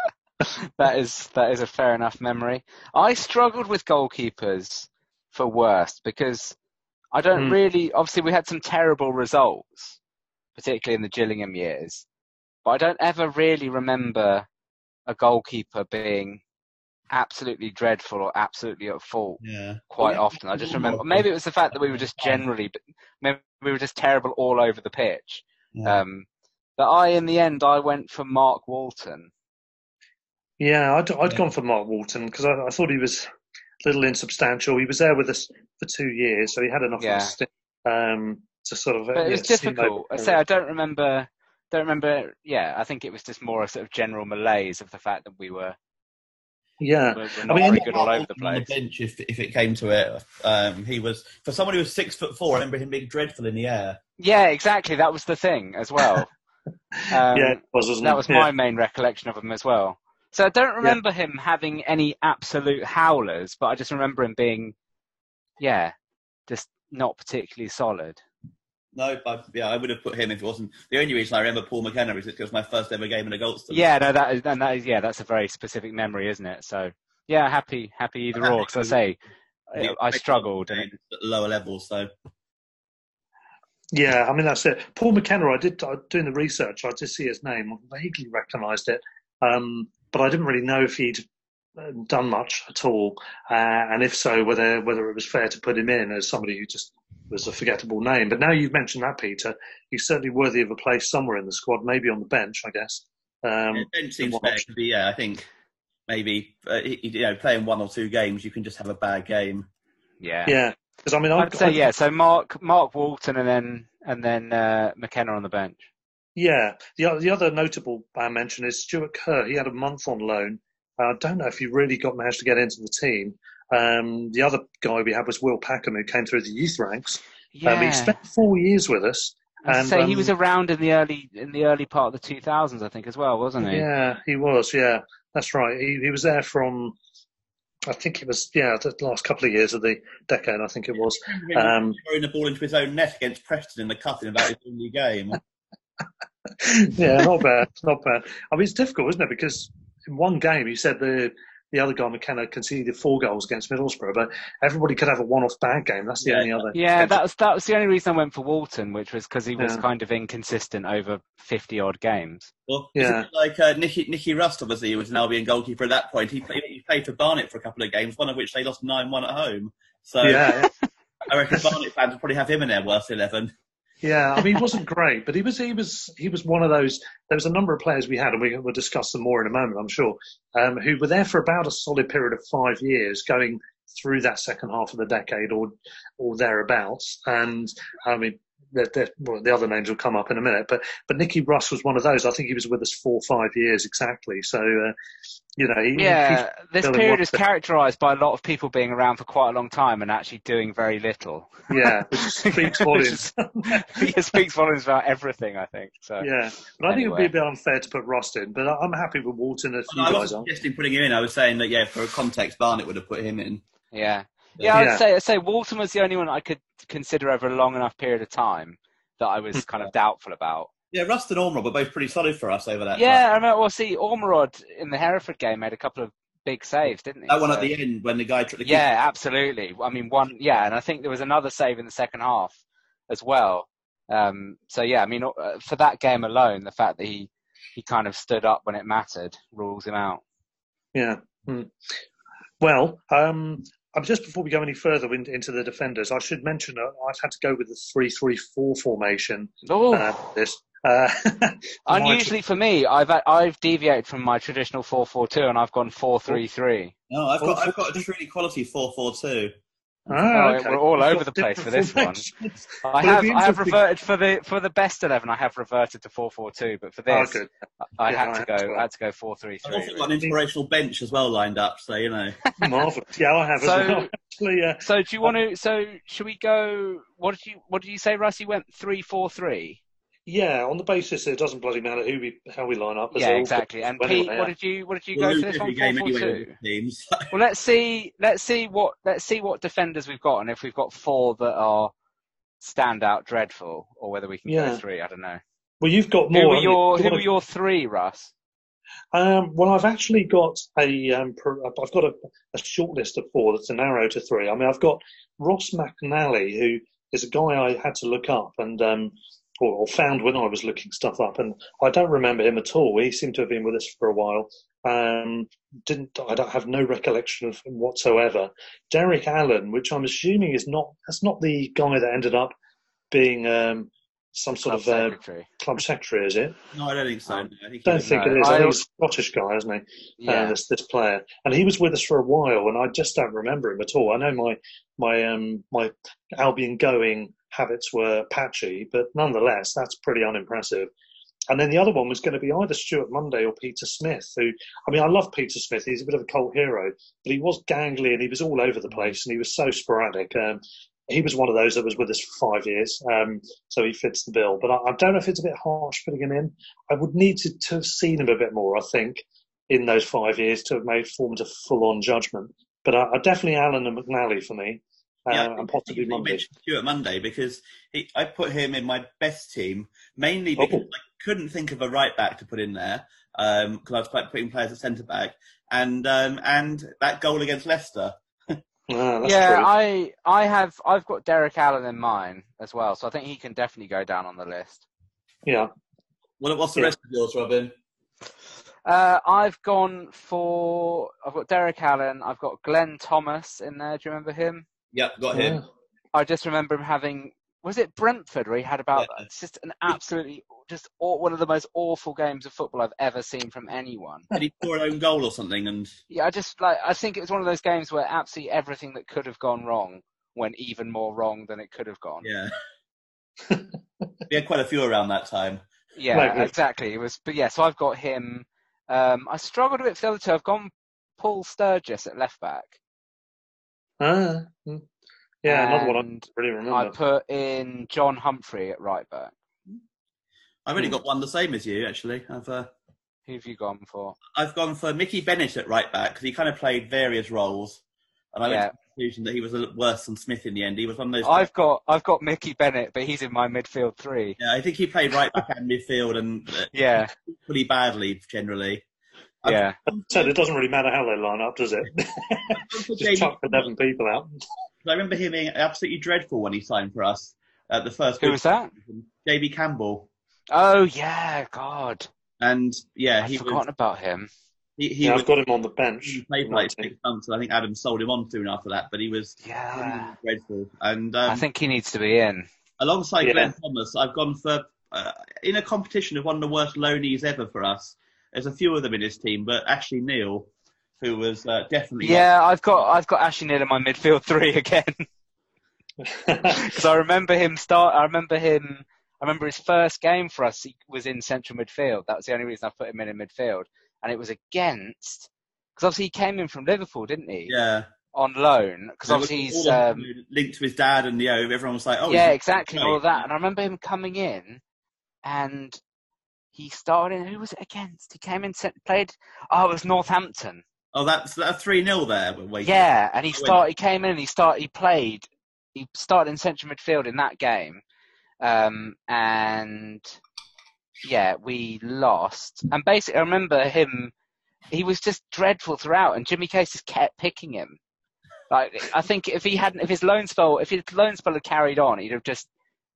that is that is a fair enough memory. I struggled with goalkeepers for worst because I don't mm. really. Obviously, we had some terrible results, particularly in the Gillingham years, but I don't ever really remember a goalkeeper being absolutely dreadful or absolutely at fault
yeah.
quite well, often. I just remember maybe it was the fact that we were just generally maybe we were just terrible all over the pitch. Yeah. Um, but I, in the end, I went for Mark Walton.
Yeah, I'd, I'd yeah. gone for Mark Walton because I, I, thought he was a little insubstantial. He was there with us for two years, so he had enough yeah. of um, to sort of.
But it was difficult. I say I don't remember. Don't remember. Yeah, I think it was just more a sort of general malaise of the fact that we were
yeah,
we're I mean, good all over the place.
The bench, if if it came to it, um, he was for someone who was six foot four. I remember him being dreadful in the air.
Yeah, exactly. That was the thing as well.
Um, yeah, was,
that was
yeah.
my main recollection of him as well. So I don't remember yeah. him having any absolute howlers, but I just remember him being, yeah, just not particularly solid.
No, I, yeah, I would have put him if it wasn't. The only reason I remember Paul McKenna is it was my first ever game in a Goldstone.
Yeah, no, that is, and that is, yeah, that's a very specific memory, isn't it? So, yeah, happy, happy either or. Because I say, I, I struggled and
at lower levels, so.
Yeah, I mean that's it. Paul McKenna, I did I, doing the research. I did see his name. I vaguely recognised it, um, but I didn't really know if he'd uh, done much at all, uh, and if so, whether whether it was fair to put him in as somebody who just was a forgettable name. But now you've mentioned that, Peter, he's certainly worthy of a place somewhere in the squad, maybe on the bench, I guess. Um,
yeah, bench seems fair to be, yeah, I think maybe, uh, you know, playing one or two games, you can just have a bad game.
Yeah.
Yeah. Because I mean,
I'd, I'd say I'd, yeah. So Mark, Mark Walton, and then and then uh, McKenna on the bench.
Yeah. The the other notable I mention is Stuart Kerr. He had a month on loan. Uh, I don't know if he really got managed to get into the team. Um, the other guy we had was Will Packham, who came through the youth ranks.
Yeah. Um,
he spent four years with us.
And, say um, he was around in the early in the early part of the 2000s, I think, as well, wasn't he?
Yeah, he was. Yeah, that's right. He he was there from, I think it was yeah the last couple of years of the decade. I think it was.
Um, throwing the ball into his own net against Preston in the cup in about his only game.
Yeah, not bad, not bad. I mean, it's difficult, isn't it? Because in one game, you said the the other guy, McKenna, conceded four goals against Middlesbrough, but everybody could have a one-off bad game. That's the
yeah.
only other.
Yeah, that was that was the only reason I went for Walton, which was because he was yeah. kind of inconsistent over fifty odd games.
Well, yeah, like uh, Nicky Nicky Rust, obviously, who was an Albion goalkeeper at that point. He played, he played for Barnet for a couple of games, one of which they lost nine-one at home. So yeah. I reckon Barnet fans would probably have him in their worst eleven.
Yeah, I mean, he wasn't great, but he was he was he was one of those. There was a number of players we had, and we will discuss them more in a moment, I'm sure, um, who were there for about a solid period of five years, going through that second half of the decade or or thereabouts. And I mean, the, well, the other names will come up in a minute, but but Nicky Rust was one of those. I think he was with us four or five years exactly. So uh, you know, he,
yeah, this period is characterised by a lot of people being around for quite a long time and actually doing very little.
Yeah, which speaks volumes.
it speaks volumes about everything, I think. So
yeah, but I think it would be a bit unfair to put Rust in. But I'm happy with Walton. If you
I
guys
wasn't suggesting putting him in. I was saying that yeah, for a context, Barnet would have put him in.
Yeah. Yeah, I'd yeah. say I'd say Walton was the only one I could consider over a long enough period of time that I was kind of doubtful about.
Yeah, Rust and Ormerod were both pretty solid for us over that.
Yeah,
time.
I mean, well, see, Ormerod in the Hereford game made a couple of big saves, didn't he?
That one so, at the end when the guy tried to.
Yeah, absolutely. I mean, one. Yeah, and I think there was another save in the second half as well. Um, so yeah, I mean, uh, for that game alone, the fact that he he kind of stood up when it mattered rules him out.
Yeah. Hmm. Well, um, just before we go any further in, into the defenders, I should mention uh, I've had to go with the three-three-four formation.
Oh.
Uh, this Uh,
Unusually for me, I've I've deviated from my traditional four four two, and I've gone four three three.
No, I've got I've got a truly quality four four two.
Oh,
Oh,
okay.
we're all
You've
over the place for this one. I have I have reverted for the for the best eleven. I have reverted to four four two, but for
Oh,
this,
good.
I
Yeah,
had
I
to go. I had to go four three
I've also got an inspirational bench as well lined up, so you know.
Marvelous. Yeah, I have
So-
as well. Actually, uh,
So do you want to? So should we go? What did you What did you say, Russ? You went three four three.
Yeah, on the basis that it doesn't bloody matter who we how we line up.
Yeah, exactly. And Pete,
anyway,
what did you What did you
We'll
go for this
every
one?
game
Four four
anyway with
two. Well, let's see. Let's see what. Let's see what defenders we've got, and if we've got four that are standout dreadful, or whether we can
Yeah.
go three. I don't know.
Well, you've got more.
were
haven't
your Who
got
were your three, Russ?
Um, well, I've actually got a, um, I've got a, a short list of four that's a narrow to three. I mean, I've got Ross McNally, who is a guy I had to look up and, um, or, or found when I was looking stuff up, and I don't remember him at all. He seemed to have been with us for a while. Um, didn't I don't have no recollection of him whatsoever. Derek Allen, which I'm assuming is not that's not the guy that ended up being um, some sort
Club
of uh, club secretary, is it?
No, I don't think so. No, I think
Don't think
No,
it is. I
I
think he's a Scottish guy, isn't he? uh,
Yeah.
this this player, and he was with us for a while, and I just don't remember him at all. I know my my um my Albion going habits were patchy, but nonetheless, that's pretty unimpressive. And then the other one was going to be either Stuart Munday or Peter Smith, who I mean, I love Peter Smith. He's a bit of a cult hero, but he was gangly and he was all over the place, and he was so sporadic. Um, he was one of those that was with us for five years, um, so he fits the bill. But I, I don't know if it's a bit harsh putting him in. I would need to, to have seen him a bit more, I think, in those five years to have made formed a full-on judgment. But uh, definitely Alan and McNally for me, uh,
Yeah,
and possibly
you Munday. Stuart Munday because he, I put him in my best team mainly because
Oh.
I couldn't think of a right back to put in there because I was quite putting players at centre back, and um, and that goal against Leicester.
Ah,
yeah,
true.
I I have I've got Derek Allen in mine as well, so I think he can definitely go down on the list.
Yeah.
Well, what's the
Yeah.
rest of yours, Robin?
Uh, I've gone for I've got Derek Allen, I've got Glenn Thomas in there. Do you remember him?
Yep, got him.
Yeah.
I just remember him having was it Brentford where he had about
Yeah.
it's just an absolutely just aw- one of the most awful games of football I've ever seen from anyone.
Did he score an own goal or something? And
Yeah, I just like I think it was one of those games where absolutely everything that could have gone wrong went even more wrong than it could have gone.
yeah, we had quite a few around that time.
Yeah,
Maybe.
exactly. It was, but yeah. So I've got him. Um, I struggled a bit for the other two. I've gone Paul Sturgis at left back.
Ah, mm. yeah, another one I
And
don't really remember.
I put in John Humphrey at right back.
I've only
Hmm.
got one the same as you actually. I've uh,
Who have you gone for?
I've gone for Mickey Bennett at right back because he kind of played various roles, and I went to the conclusion that he was a little worse than Smith in the end. He was one of those.
I've got I've got Mickey Bennett, but he's in my midfield three.
Yeah, I think he played right back and midfield and uh,
Yeah,
pretty badly generally. I've
yeah.
So it doesn't really matter how they line up, does it? Just chuck eleven people out.
I remember him being absolutely dreadful when he signed for us at the first.
Who was that?
JB Campbell,
Oh yeah, God,
and yeah,
I've
he
forgotten
was.
about him.
He, he
Yeah,
was.
I've got him on the bench.
He played for like six months, and I think Adam sold him on soon after that. But he was
Yeah,
dreadful. And um,
I think he needs to be in.
alongside
Yeah.
Glenn Thomas, I've gone for uh, in a competition of one of the worst loanies ever for us. There's a few of them in his team, but Ashley Neal, who was uh, definitely
Yeah, I've got I've got Ashley Neal in my midfield three again. because I remember him start. I remember him. I remember his first game for us. He was in central midfield. That was the only reason I put him in in midfield, and it was against because obviously he came in from Liverpool, didn't he?
yeah.
On loan because obviously he's um,
linked to his dad, and you know everyone was like, "Oh,
yeah, exactly all that. And I remember him coming in, and he started in. Who was it against? He came in, played. Oh, it was Northampton.
Oh, that's that three 0 there. Wait,
Yeah, and he started. He came in and he started. He played. He started in central midfield in that game, um, and yeah, we lost. And basically, I remember him. He was just dreadful throughout, and Jimmy Case just kept picking him. Like I think if he hadn't, if his loan spell, if his loan spell had carried on, he'd have just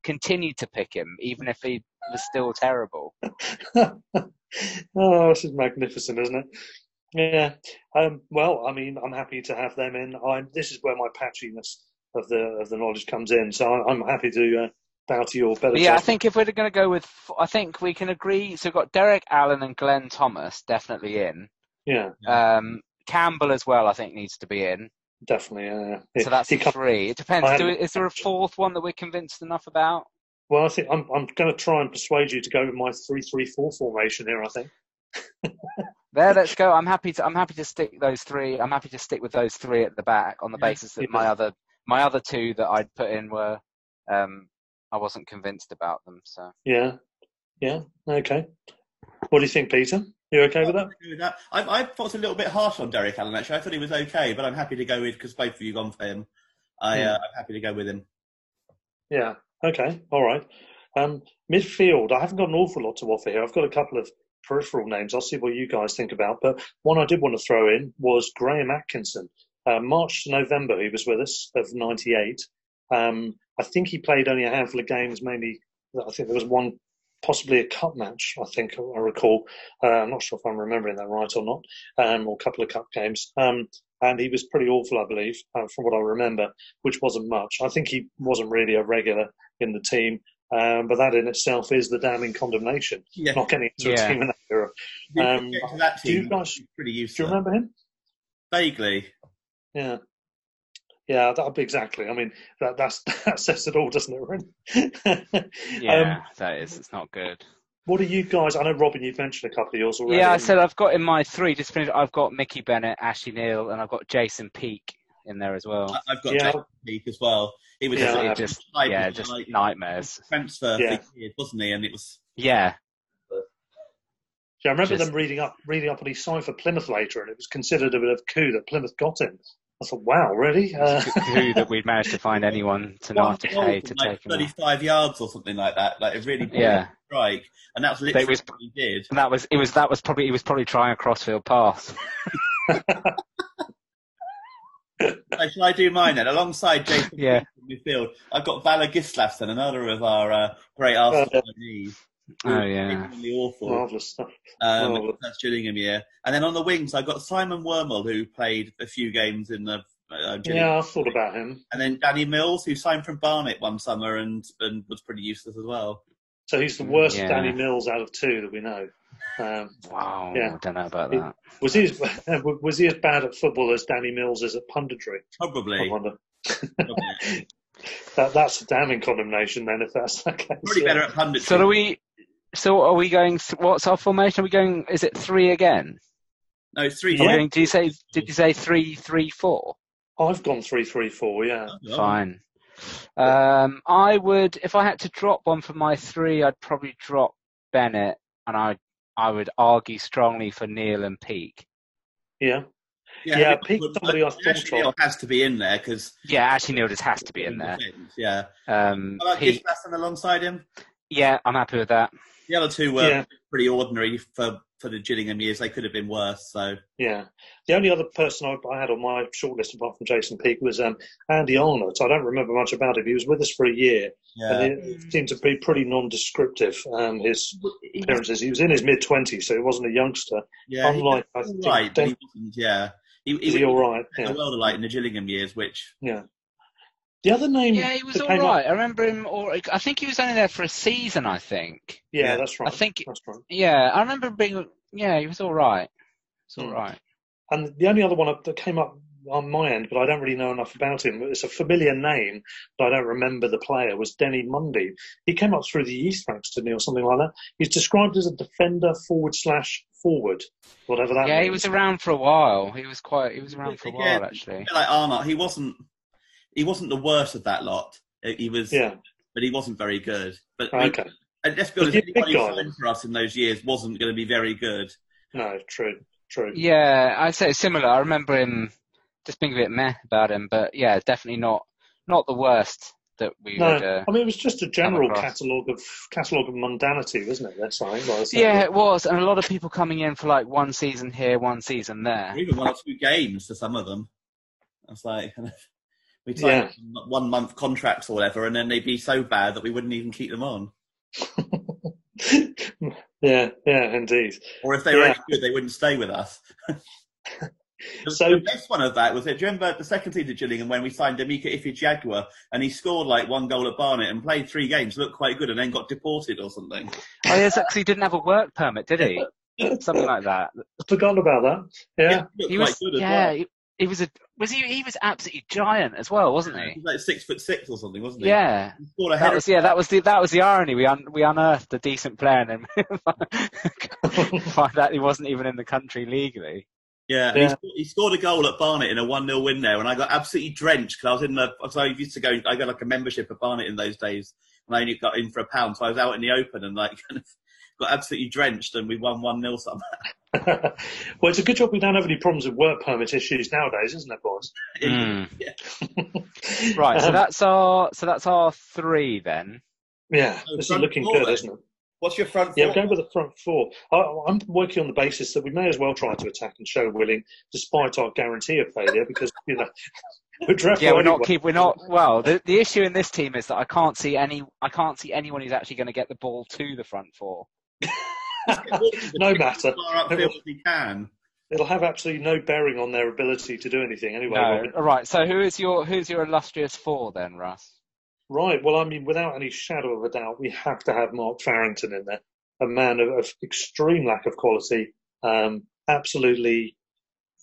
continued to pick him, even if he was still terrible.
oh, this is magnificent, isn't it? Yeah. Um, well, I mean, I'm happy to have them in. I'm, this is where my patchiness of the of the knowledge comes in. So I'm, I'm happy to uh, bow to your better.
Yeah, I think if we're going to go with, I think we can agree. So we've got Derek Allen and Glenn Thomas definitely in.
Yeah,
Um, Campbell as well, I think needs to be in.
Definitely. Yeah.
So that's
can't-
three. It depends. Do, is there a fourth one that we're convinced enough about?
Well, I think I'm I'm going to try and persuade you to go with my three-three-four formation here. I think.
There, let's go. I'm happy to. I'm happy to stick those three. I'm happy to stick with those three at the back on the basis that my other my other two that I'd put in were, um, I wasn't convinced about them. So
Yeah, yeah. Okay. What do you think, Peter? You okay with that?
with that. I, I thought it was a little bit harsh on Derek Allen. Actually, I thought he was okay, but I'm happy to go with because both of you gone for him. I,
Hmm.
uh, I'm happy to go with him.
Yeah. Okay. All right. Um, midfield. I haven't got an awful lot to offer here. I've got a couple of peripheral names. I'll see what you guys think about. But one I did want to throw in was Graham Atkinson. Uh, March to November, he was with us of '98. Um, I think he played only a handful of games, mainly. I think there was one, possibly a cup match. I think I recall. Uh, I'm not sure if I'm remembering that right or not, um, or a couple of cup games. Um, and he was pretty awful, I believe, uh, from what I remember, which wasn't much. I think he wasn't really a regular in the team, um, but that in itself is the damning condemnation.
Yeah.
Not getting into
Yeah.
a team in that era. Um,
get to that
do you guys-
it's pretty
Do you remember him?
Vaguely.
Yeah. Yeah, that would be exactly. I mean, that that's that says it all, doesn't it, Ren?
yeah,
Um,
that is. It's not good.
what are you guys? I know, Robin, you've mentioned a couple of yours already.
Yeah, I said I've got in my three. Just finished. I've got Mickey Bennett, Ashley Neal, and I've got Jason Peake in there as well.
I- I've got
Yeah.
Jason Peake as well. He was
Yeah,
just,
I
It
have.
just
type
yeah, just
like
nightmares.
transfer
Yeah.
for years, wasn't he? And it was
Yeah,
Yeah, I remember
just-
them reading up reading up on his sign for Plymouth later, and it was considered a bit of a coup that Plymouth got him. I thought, wow, really? Uh,
who that we'd managed to find anyone to not to pay to
like
take him. off.
35 yards or something like that. Like a really
Yeah.
strike, and that was literally
was-
what he did.
And that was it. Was that was probably he was probably trying a crossfield pass.
So shall I do mine then? Alongside Jason
Yeah.
In midfield, I've got Valur Gislason, another of our uh, great Arsenal
Uh.
Oh yeah,
Genuinely awful.
marvelous stuff.
Um,
Marvellous.
that's Gillingham year. And then on the wings, I've got Simon Wormull, who played a few games in the uh,
Yeah, I thought about him.
And then Danny Mills, who signed from Barnet one summer and, and was pretty useless as well.
So he's the worst
Yeah.
Danny Mills out of two that we know. Um,
wow.
Yeah.
I don't know about that.
was he as, was he as bad at football as Danny Mills is at punditry? I
Probably.
wonder.
Probably,
That, that's a damning condemnation then, if that's the case.
Probably
yeah.
better at punditry.
So are we? So are we going? Th- what's our formation? Are we going? Is it three again?
No, it's three.
Are
Yeah.
going, do you say? Did you say three, three, four?
I've gone three, three, four. Yeah.
Oh,
Fine. Um, I would, if I had to drop one for my three, I'd probably drop Bennett, and I, I would argue strongly for Neal and Peake.
Yeah.
Yeah,
Yeah, Peake
but
somebody I thought
Neal has to be in there because
Yeah, actually, Neal just has to be in there.
Yeah.
Um,
I like Peake, alongside him.
yeah, I'm happy with that.
The other two were
Yeah.
pretty ordinary for, for the Gillingham years. They could have been worse. So
Yeah. The only other person I, I had on my shortlist apart from Jason Peake was um, Andy Arnott. I don't remember much about him. He was with us for a year,
yeah,
and it seemed to be pretty non-descriptive. Um, his appearances. He was in his mid twenties, so he wasn't a youngster.
yeah, he
unlike, I
was
think,
all right, but
Dan-
he wasn't. Yeah, he,
Is he all right?
Yeah.
Yeah.
The world of light in the Gillingham years, which
Yeah. The other name.
Yeah, he was all
right. up-
I remember him. All, I think he was only there for a season. I think.
yeah,
Yeah.
that's right.
I think.
that's right.
Yeah, I remember being. Yeah, he was all right. It's all
Hmm.
right.
And the only other one that came up on my end, but I don't really know enough about him. But it's a familiar name, but I don't remember the player. Was Denny Mundy? He came up through the East ranks, didn't he, or something like that? He's described as a defender forward slash forward, whatever that
Yeah,
means.
he was around for a while. He was quite. He was around for a
Again,
while actually.
like Arnott, he wasn't. He wasn't the worst of that lot. He was,
Yeah.
but he wasn't very good. But we-
Okay.
and let's be honest,
he a big
anybody who signed for us in those years wasn't going to be very good.
No, true, true.
Yeah, I'd say similar. I remember him just being a bit meh about him, but yeah, definitely not not the worst that we
No,
would. Uh,
I mean it was just a general catalogue of catalogue of mundanity, wasn't it? That's something. by the
yeah, it was, and a lot of people coming in for like one season here, one season there.
Or even one or two games for some of them. It's like we
Yeah.
one month contracts or whatever, and then they'd be so bad that we wouldn't even keep them on.
yeah, yeah, indeed.
Or if they were
Yeah.
any good, they wouldn't stay with us.
So-
the best one of that was it. Do you remember the second season of Gillingham when we signed Amika Ife Jaguar and he scored like one goal at Barnet and played three games, looked quite good, and then got deported or something.
Oh, yes, because he didn't have a work permit, did he? Something like that.
Forgotten about that. Yeah.
he
He was,
good as
yeah,
well.
he, he was a was he he was absolutely giant as well, wasn't
He
he?
was like six foot six or something, wasn't he?
Yeah.
He scored a
That
header.
was yeah. That was the that was the irony. We un, we unearthed a decent player and then find out he wasn't even in the country legally.
Yeah, and He, scored, he scored a goal at Barnet in a 1 0 win there, and I got absolutely drenched because I was in the. So I used to go, I got like a membership at Barnet in those days, and I only got in for a pound, so I was out in the open and like got absolutely drenched, and we won 1 0 somehow.
well, it's a good job we don't have any problems with work permit issues nowadays, isn't it, boys?
Mm.
Yeah.
Right. So
Um,
that's our so that's our three then.
Yeah,
Oh,
this is looking
four
good,
then.
isn't it?
What's your front
Yeah,
four?
we're going with the front four. I, I'm working on the basis that we may as well try to attack and show willing, despite our guarantee of failure, because you know we're dreadful
Yeah, we're not
anyway.
keep we're not well. The the issue in this team is that I can't see any I can't see anyone who's actually going to get the ball to the front four.
No matter.
As far upfield as he can.
It'll have absolutely no bearing on their ability to do anything anyway.
No.
Robin.
All right. So who is your who's your illustrious four then, Russ?
Right. Well, I mean, without any shadow of a doubt, we have to have Mark Farrington in there, a man of, of extreme lack of quality, um, absolutely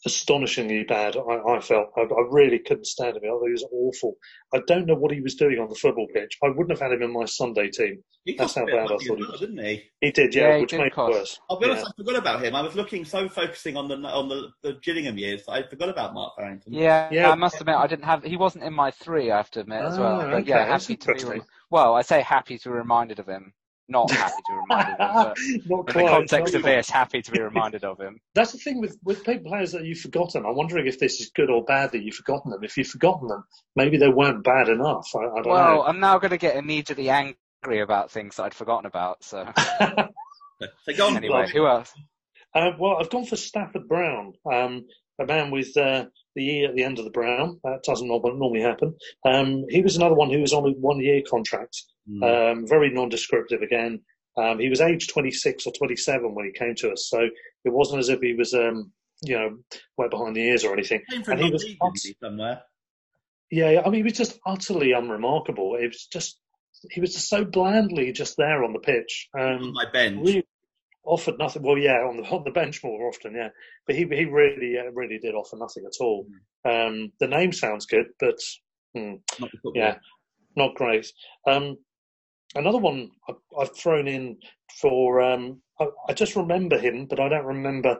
astonishingly bad. I, I felt I, I really couldn't stand him. I thought he was awful. I don't know what he was doing on the football pitch. I wouldn't have had him in my Sunday team.
He
That's
cost
how
a bit of
bad I thought he was.
didn't he?
He did, yeah,
Yeah, he
which
did
made it worse.
I'll be honest,
Yeah.
I forgot about him. I was looking so focusing on the on the, the Gillingham years that I forgot about Mark Farrington.
Yeah,
Yeah.
I must admit I didn't have. He wasn't in my three. I have to admit as well.
Ah,
But yeah,
okay, that's
happy to be. well, I say happy to be reminded of him. Not happy to be reminded of in the context of this, happy to be reminded of him.
That's the thing with, with people players that you've forgotten. I'm wondering if this is good or bad that you've forgotten them. If you've forgotten them, maybe they weren't bad enough. I, I don't
Well, I'm now going to get immediately angry about things that I'd forgotten about. So
know.
Anyway, who else?
Uh, well, I've gone for Stafford Browne, um, a man with uh, the E at the end of the brown. That doesn't normally happen. Um, he was another one who was on a one-year contract,
Hmm.
um, very non-descriptive again. Um, he was age 26 or 27 when he came to us, so it wasn't as if he was, um, you know, way behind the ears or anything.
Came from
and he was ut-
somewhere.
Yeah, I mean, he was just utterly unremarkable. It was just, he was just so blandly just there on the pitch.
on
Um,
my bench.
really offered nothing. Well, yeah, on the on the bench more often, yeah. But he he really uh, really did offer nothing at all. Um, the name sounds good, but hmm,
Not
yeah, not great. Um, another one I, I've thrown in for. Um, I, I just remember him, but I don't remember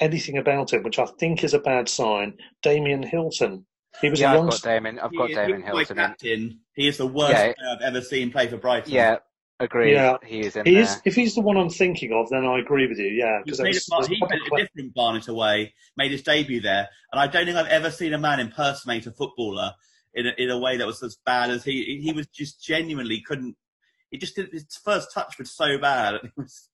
anything about him, which I think is a bad sign. Damien Hilton. He was
Yeah,
a
I've got Damon. I've got
is-
Damon
he's
Hilton. in.
captain. He is the worst
Yeah.
player I've ever seen play for Brighton.
Yeah, agree.
Yeah.
He is in
He
there.
is. If he's the one I'm thinking of, then I agree with you. Yeah,
He
because
made, a, bar- he made a different Barnet away, made his debut there, and I don't think I've ever seen a man impersonate a footballer in a, in a way that was as bad as he. He was just genuinely couldn't. He just did his first touch was so bad. It was,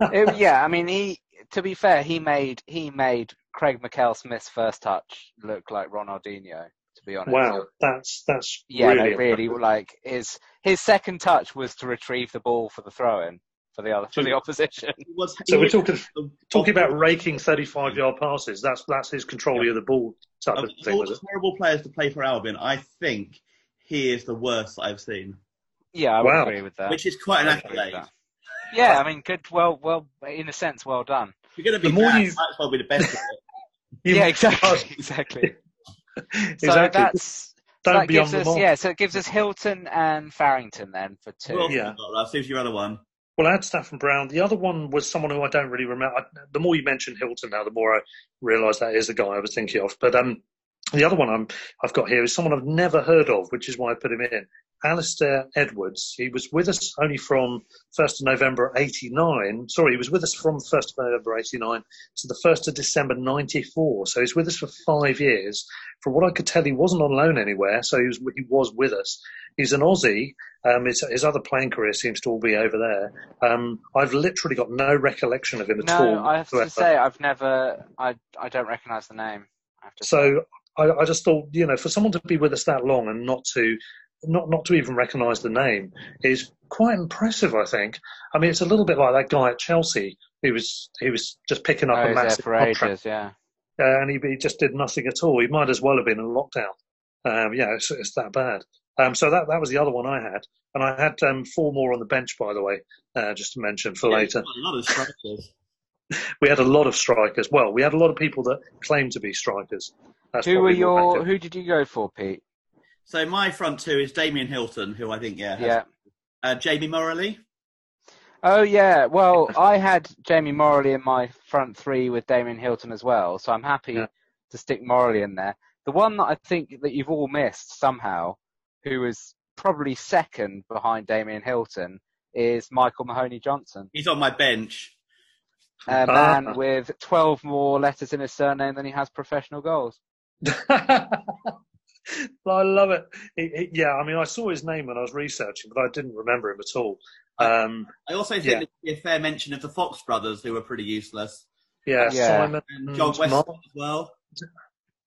It- yeah, I mean, he. To be fair, he made he made Craig McKell Smith's first touch look like Ronaldinho. To be honest.
Wow, that's that's
Yeah,
really,
no, really, like his his second touch was to retrieve the ball for the throw-in for the other for the opposition.
was,
So we're talking talking about raking 35 yard passes. That's that's his control of the ball type
of
of thing,
all the terrible players to play for Albion. I think he is the worst I've seen,
Yeah, I would
Wow.
agree with that.
which is quite an
I would agree with
accolade.
Yeah, I mean, good. Well, well, in a sense, well done.
You're going to be
The more
bad,
you-
you might as well be the best. at it.
Yeah, exactly, exactly. So
exactly.
that's so
Don't
that
be
gives us yeah. So it gives us Hilton and Farrington then for two.
Well, else
Yeah.
have you got, Russ? Who's your other one?
Well, I had Stafford Browne. The other one was someone who I don't really remember. I, the more you mention Hilton now, the more I realise that is the guy I was thinking of. But um, the other one I'm, I've got here is someone I've never heard of, which is why I put him in. Alistair Edwards. He was with us only from 1st of November 89. Sorry, he was with us from 1st of November 89 to the 1st of December 94. So he's with us for five years. From what I could tell, he wasn't on loan anywhere, so he was, he was with us. He's an Aussie. Um, his, his other playing career seems to all be over there. Um, I've literally got no recollection of him at all.
No, I have to say I've never. I I don't recognise the name. I have to say.
So I, I just thought, you know, for someone to be with us that long and not to, not not to even recognise the name is quite impressive. I think. I mean, it's a little bit like that guy at Chelsea. He was he was just picking up
Oh,
a
he's there
massive
for
contract.
ages. Yeah.
uh, and he, he, just did nothing at all. He might as well have been in lockdown. Um, yeah, it's, it's, that bad. Um, so that that was the other one I had, and I had um, four more on the bench, by the way, uh, just to mention for
Yeah,
later.
A lot of strikers.
We had a lot of strikers. Well, we had a lot of people that claimed to be strikers. That's
Who were your? Who did you go for, Pete?
so my front two is Damien Hilton, who I think yeah, has,
Yeah.
uh, Jamie Morley.
Oh yeah. Well, I had Jamie Morley in my front three with Damien Hilton as well, so I'm happy
Yeah.
to stick Morley in there. The one that I think that you've all missed somehow, who is probably second behind Damien Hilton, is Michael Mahoney Johnson,
He's on my bench.
A man with 12 more letters in his surname than he has professional goals.
I love it. He, he, yeah, I mean, I saw his name when I was researching, but I didn't remember him at all. Um,
I also think
Yeah.
there'd be a fair mention of the Fox brothers, who were pretty useless,
yeah,
Yeah.
Simon.
and John Westcott
Mark.
as well.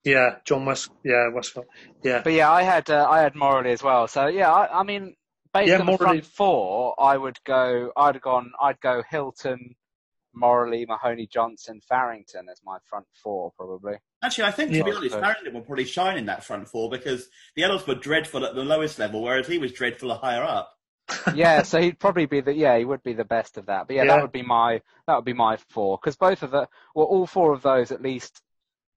Yeah, John West. Yeah, Westcott. Yeah,
But yeah, I had uh, I had Morley as well. So yeah, I, I mean, based
Yeah,
on the front four, I would go. I'd have gone. I'd go Hilton, Morley, Mahoney, Johnson, Farrington as my front four probably.
Actually, I think to
Yeah.
be honest, Farrington will probably shine in that front four because the others were dreadful at the lowest level, whereas he was dreadful higher up.
yeah, so he'd probably be the yeah he would be the best of that. But yeah,
Yeah.
that would be my that would be my four because both of the well all four of those at least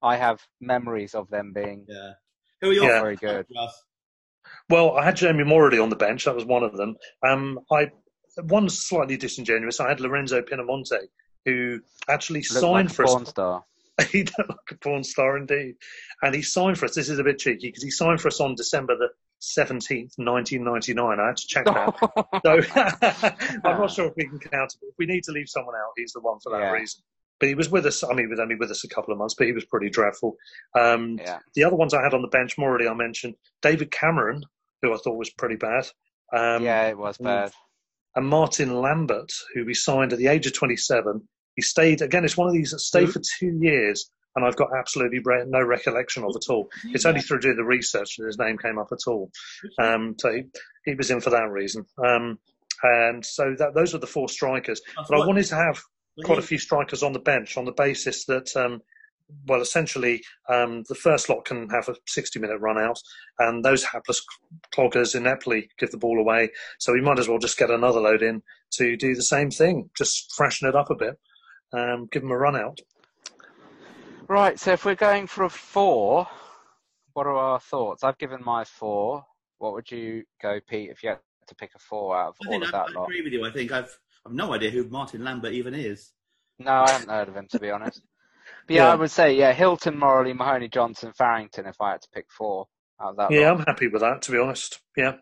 I have memories of them being
Yeah. Who are your
Yeah.
very good.
Well, I had Jamie Morley on the bench. That was one of them. Um, I one's slightly disingenuous. I had Lorenzo Pinamonte, who actually
Looked
signed
like a
for
porn
us.
star.
he looked like a porn star indeed, and he signed for us. This is a bit cheeky because he signed for us on December the seventeenth, nineteen ninety nine. I had to check that. So I'm not sure if we can count it. If we need to leave someone out, he's the one for that
Yeah.
reason. But he was with us. I mean, he was only with us a couple of months, but he was pretty dreadful. Um,
yeah.
the other ones I had on the bench, more already I mentioned, David Cameron, who I thought was pretty bad. Um,
yeah, it was bad.
And Martin Lambert, who we signed at the age of 27. He stayed, again, it's one of these that stayed for two years, and I've got absolutely re- no recollection of at all. It's only through doing the research that his name came up at all. Um, so he, he was in for that reason. Um, and so that, those were the four strikers. But I wanted to have quite a few strikers on the bench on the basis that, um, well, essentially, um, the first lot can have a 60 minute run out, and those hapless cloggers ineptly give the ball away. So we might as well just get another load in to do the same thing, just freshen it up a bit, um, give them a run out.
Right, so if we're going for a four, what are our thoughts? I've given my four. What would you go, Pete, if you had to pick a four out of
I
all
think
of
I,
that
I
lot?
agree with you. I think I've I've no idea who Martin Lambert even is.
No, I haven't heard of him to be honest. But yeah,
Yeah.
I would say yeah, Hilton, Morley, Mahoney, Johnson, Farrington. If I had to pick four out of that
Yeah,
lot.
I'm happy with that, to be honest. Yeah.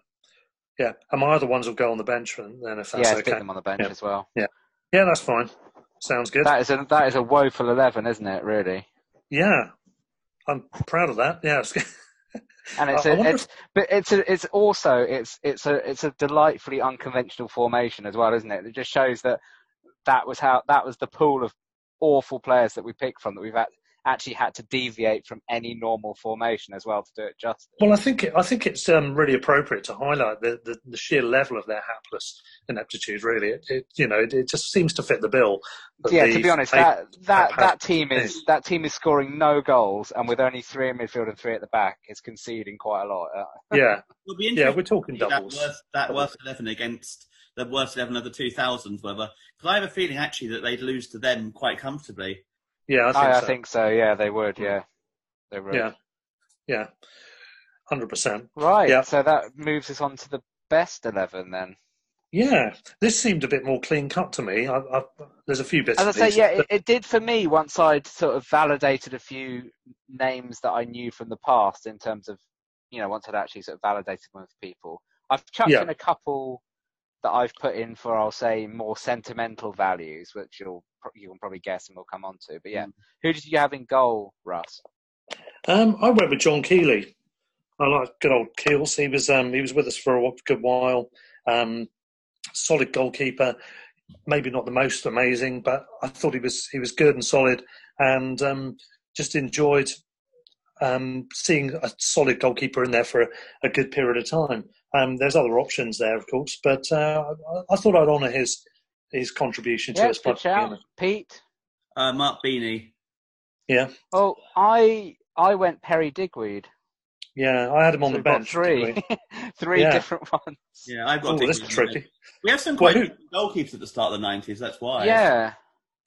Yeah. And my other ones will go on the bench then, then if that's
yeah,
okay.
stick them on the bench
Yeah.
as well.
Yeah, Yeah, that's fine. Sounds good.
That is a that is a woeful eleven, isn't it? Really.
yeah. I'm proud of that. Yeah. it's-
And it's a, it's but it's a, it's also it's it's a it's a delightfully unconventional formation as well, isn't it? It just shows that that was how that was the pool of awful players that we picked from that we've had, actually had to deviate from any normal formation as well to do it justice.
Well, I think it, I think it's um, really appropriate to highlight the, the, the sheer level of their hapless ineptitude. Really, it, it you know it, it just seems to fit the bill.
yeah, to be honest,
they-
that that that team is that team is scoring no goals, and with only three in midfield and three at the back, is conceding quite a lot. Uh,
yeah,
It'll be
yeah, we're talking
to see that
doubles.
worst, that worst eleven against the worst eleven of the two thousands, whether because I have a feeling actually that they'd lose to them quite comfortably.
Yeah, I think
I, I
so.
think so. Yeah, they would. Yeah, they would.
Yeah, yeah, hundred percent.
Right.
Yeah.
So that moves us on to the best eleven then.
Yeah, this seemed a bit more clean cut to me. I, I, there's a few bits.
As I say, yeah, it, it did for me once I'd sort of validated a few names that I knew from the past in terms of, you know, once I'd actually sort of validated them with people. I've chucked
Yeah.
in a couple that I've put in for, I'll say, more sentimental values, which you'll you can probably guess and we'll come on to. But yeah, who did you have in goal, Russ?
Um, I went with John Keeley. I like good old Keels. He was um, he was with us for a good while. Um, solid goalkeeper. Maybe not the most amazing, but I thought he was he was good and solid, and um, just enjoyed um, seeing a solid goalkeeper in there for a, a good period of time. Um, there's other options there, of course, but uh, I, I thought I'd honour his his contribution to
Yeah,
us.
good shout. Pete.
Uh, Mark Beeney.
Yeah.
Oh, I I went Perry Digweed.
Yeah, I had him on
So
the
we've got
bench.
Three, three
Yeah.
different ones.
Yeah, I've got.
Oh, this
Digweed
is
on the bench.
tricky.
We have some
Well,
quite
who-
good goalkeepers at the start of the nineties. That's why.
Yeah.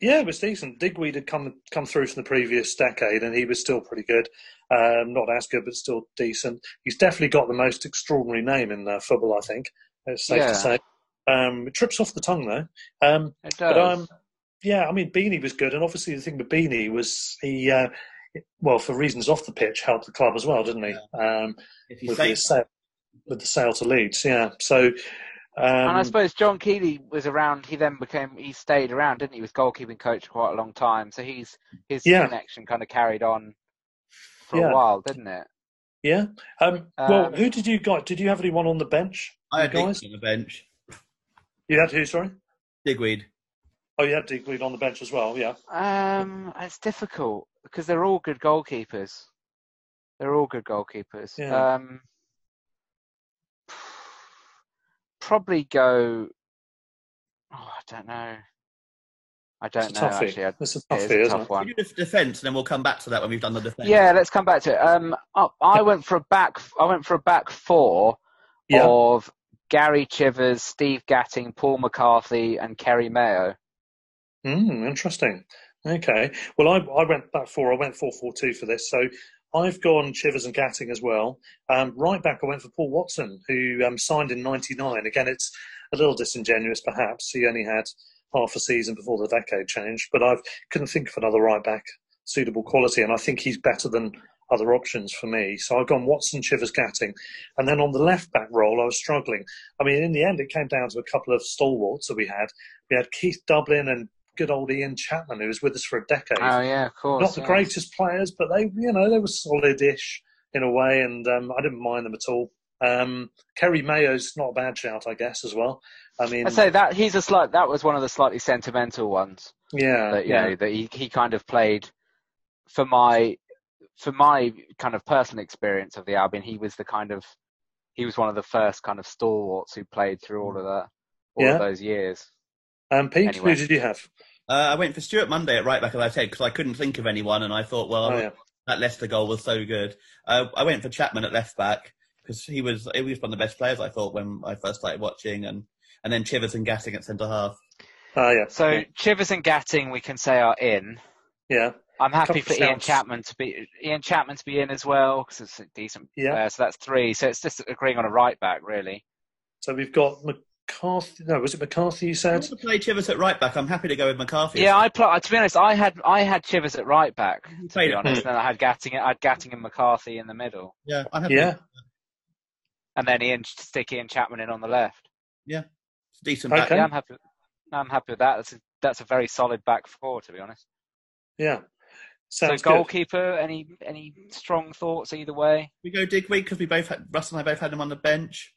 Yeah, it was decent. Digweed had come come through from the previous decade, and he was still pretty good. Um, not as good, but still decent. He's definitely got the most extraordinary name in uh, football. I think it's safe
Yeah.
to say. Um, it trips off the tongue though. Um,
It does.
but um, yeah, I mean, Beeney was good, and obviously the thing with Beeney was he, uh, well, for reasons off the pitch, helped the club as well, didn't he? Um,
If you
with
say
the sale, with the sale to Leeds, yeah. So. Um,
and I suppose John Keeley was around. He then became. He stayed around, didn't he? He was goalkeeping coach for quite a long time. So he's his
Yeah.
connection kind of carried on for
Yeah.
a while, didn't it?
Yeah. Um, well,
Um,
who did you got? Did you have anyone on the bench?
I had
guys?
On the bench.
You had who? Sorry.
Digweed.
Oh, you had Digweed on the bench as well. Yeah.
Um, it's difficult because they're all good goalkeepers. They're all good goalkeepers.
Yeah.
Um, probably go. Oh, I don't know. I don't
It's a
know
toughie.
actually. I-
It's a
it is a
isn't
tough
it?
one.
We do the defence, and then we'll come back to that when we've done the defence.
Yeah, let's come back to it. Um, I, I went for a back. I went for a back four
Yeah.
of Gary Chivers, Steve Gatting, Paul McCarthy, and Kerry Mayo.
Hmm, interesting. Okay. Well, I, I went back four. I went four four two for this. So I've gone Chivers and Gatting as well. Um, right back, I went for Paul Watson, who um, signed in '99. Again, it's a little disingenuous, perhaps. He only had half a season before the decade changed, but I couldn't think of another right back suitable quality, and I think he's better than other options for me. So I've gone Watson, Chivers, Gatting, and then on the left back role, I was struggling. I mean, in the end, it came down to a couple of stalwarts that we had. We had Keith Dublin and good old Ian Chapman, who was with us for a decade.
Oh yeah, of course.
Not the
yeah.
greatest players, but they, you know, they were solid-ish in a way, and um, I didn't mind them at all. Um, Kerry Mayo's not a bad shout, I guess, as well. I mean,
I'd say that he's a slight. That was one of the slightly sentimental ones.
yeah,
that you
yeah,
know that he, he kind of played for my for my kind of personal experience of the Albion. He was the kind of he was one of the first kind of stalwarts who played through all of that all
Yeah.
of those years.
Um, Pete,
Anyway.
who did you have?
Uh, I went for Stuart Munday at right back, as I said, because I couldn't think of anyone, and I thought, well,
Oh, yeah.
that Leicester goal was so good. Uh, I went for Chapman at left back because he was he was one of the best players I thought when I first started watching, and and then Chivers and Gatting at centre half.
Oh, yeah.
So
yeah.
Chivers and Gatting, we can say are in.
yeah.
I'm happy for Ian. Chapman to be Ian Chapman to be in as well because it's a decent.
Yeah.
player. so that's three. So it's just agreeing on a right back really.
So we've got McCarthy. No, was it McCarthy? You
If
said.
you want to play Chivers at right back, I'm happy to go with McCarthy.
Yeah, I pl- to be honest, I had I had Chivers at right back. To be honest, and I had Gatting, I had Gatting and McCarthy in the middle.
yeah, I'm happy.
Yeah.
and then Ian stick Ian Chapman in on the left.
It's a decent back.
Okay.
Yeah, I'm happy. I'm happy with that. That's a, that's a very solid back four, to be honest.
Yeah. Sounds
so
good.
goalkeeper, any any strong thoughts either way?
We go Digweed because we both had, Russ and I both had him on the bench.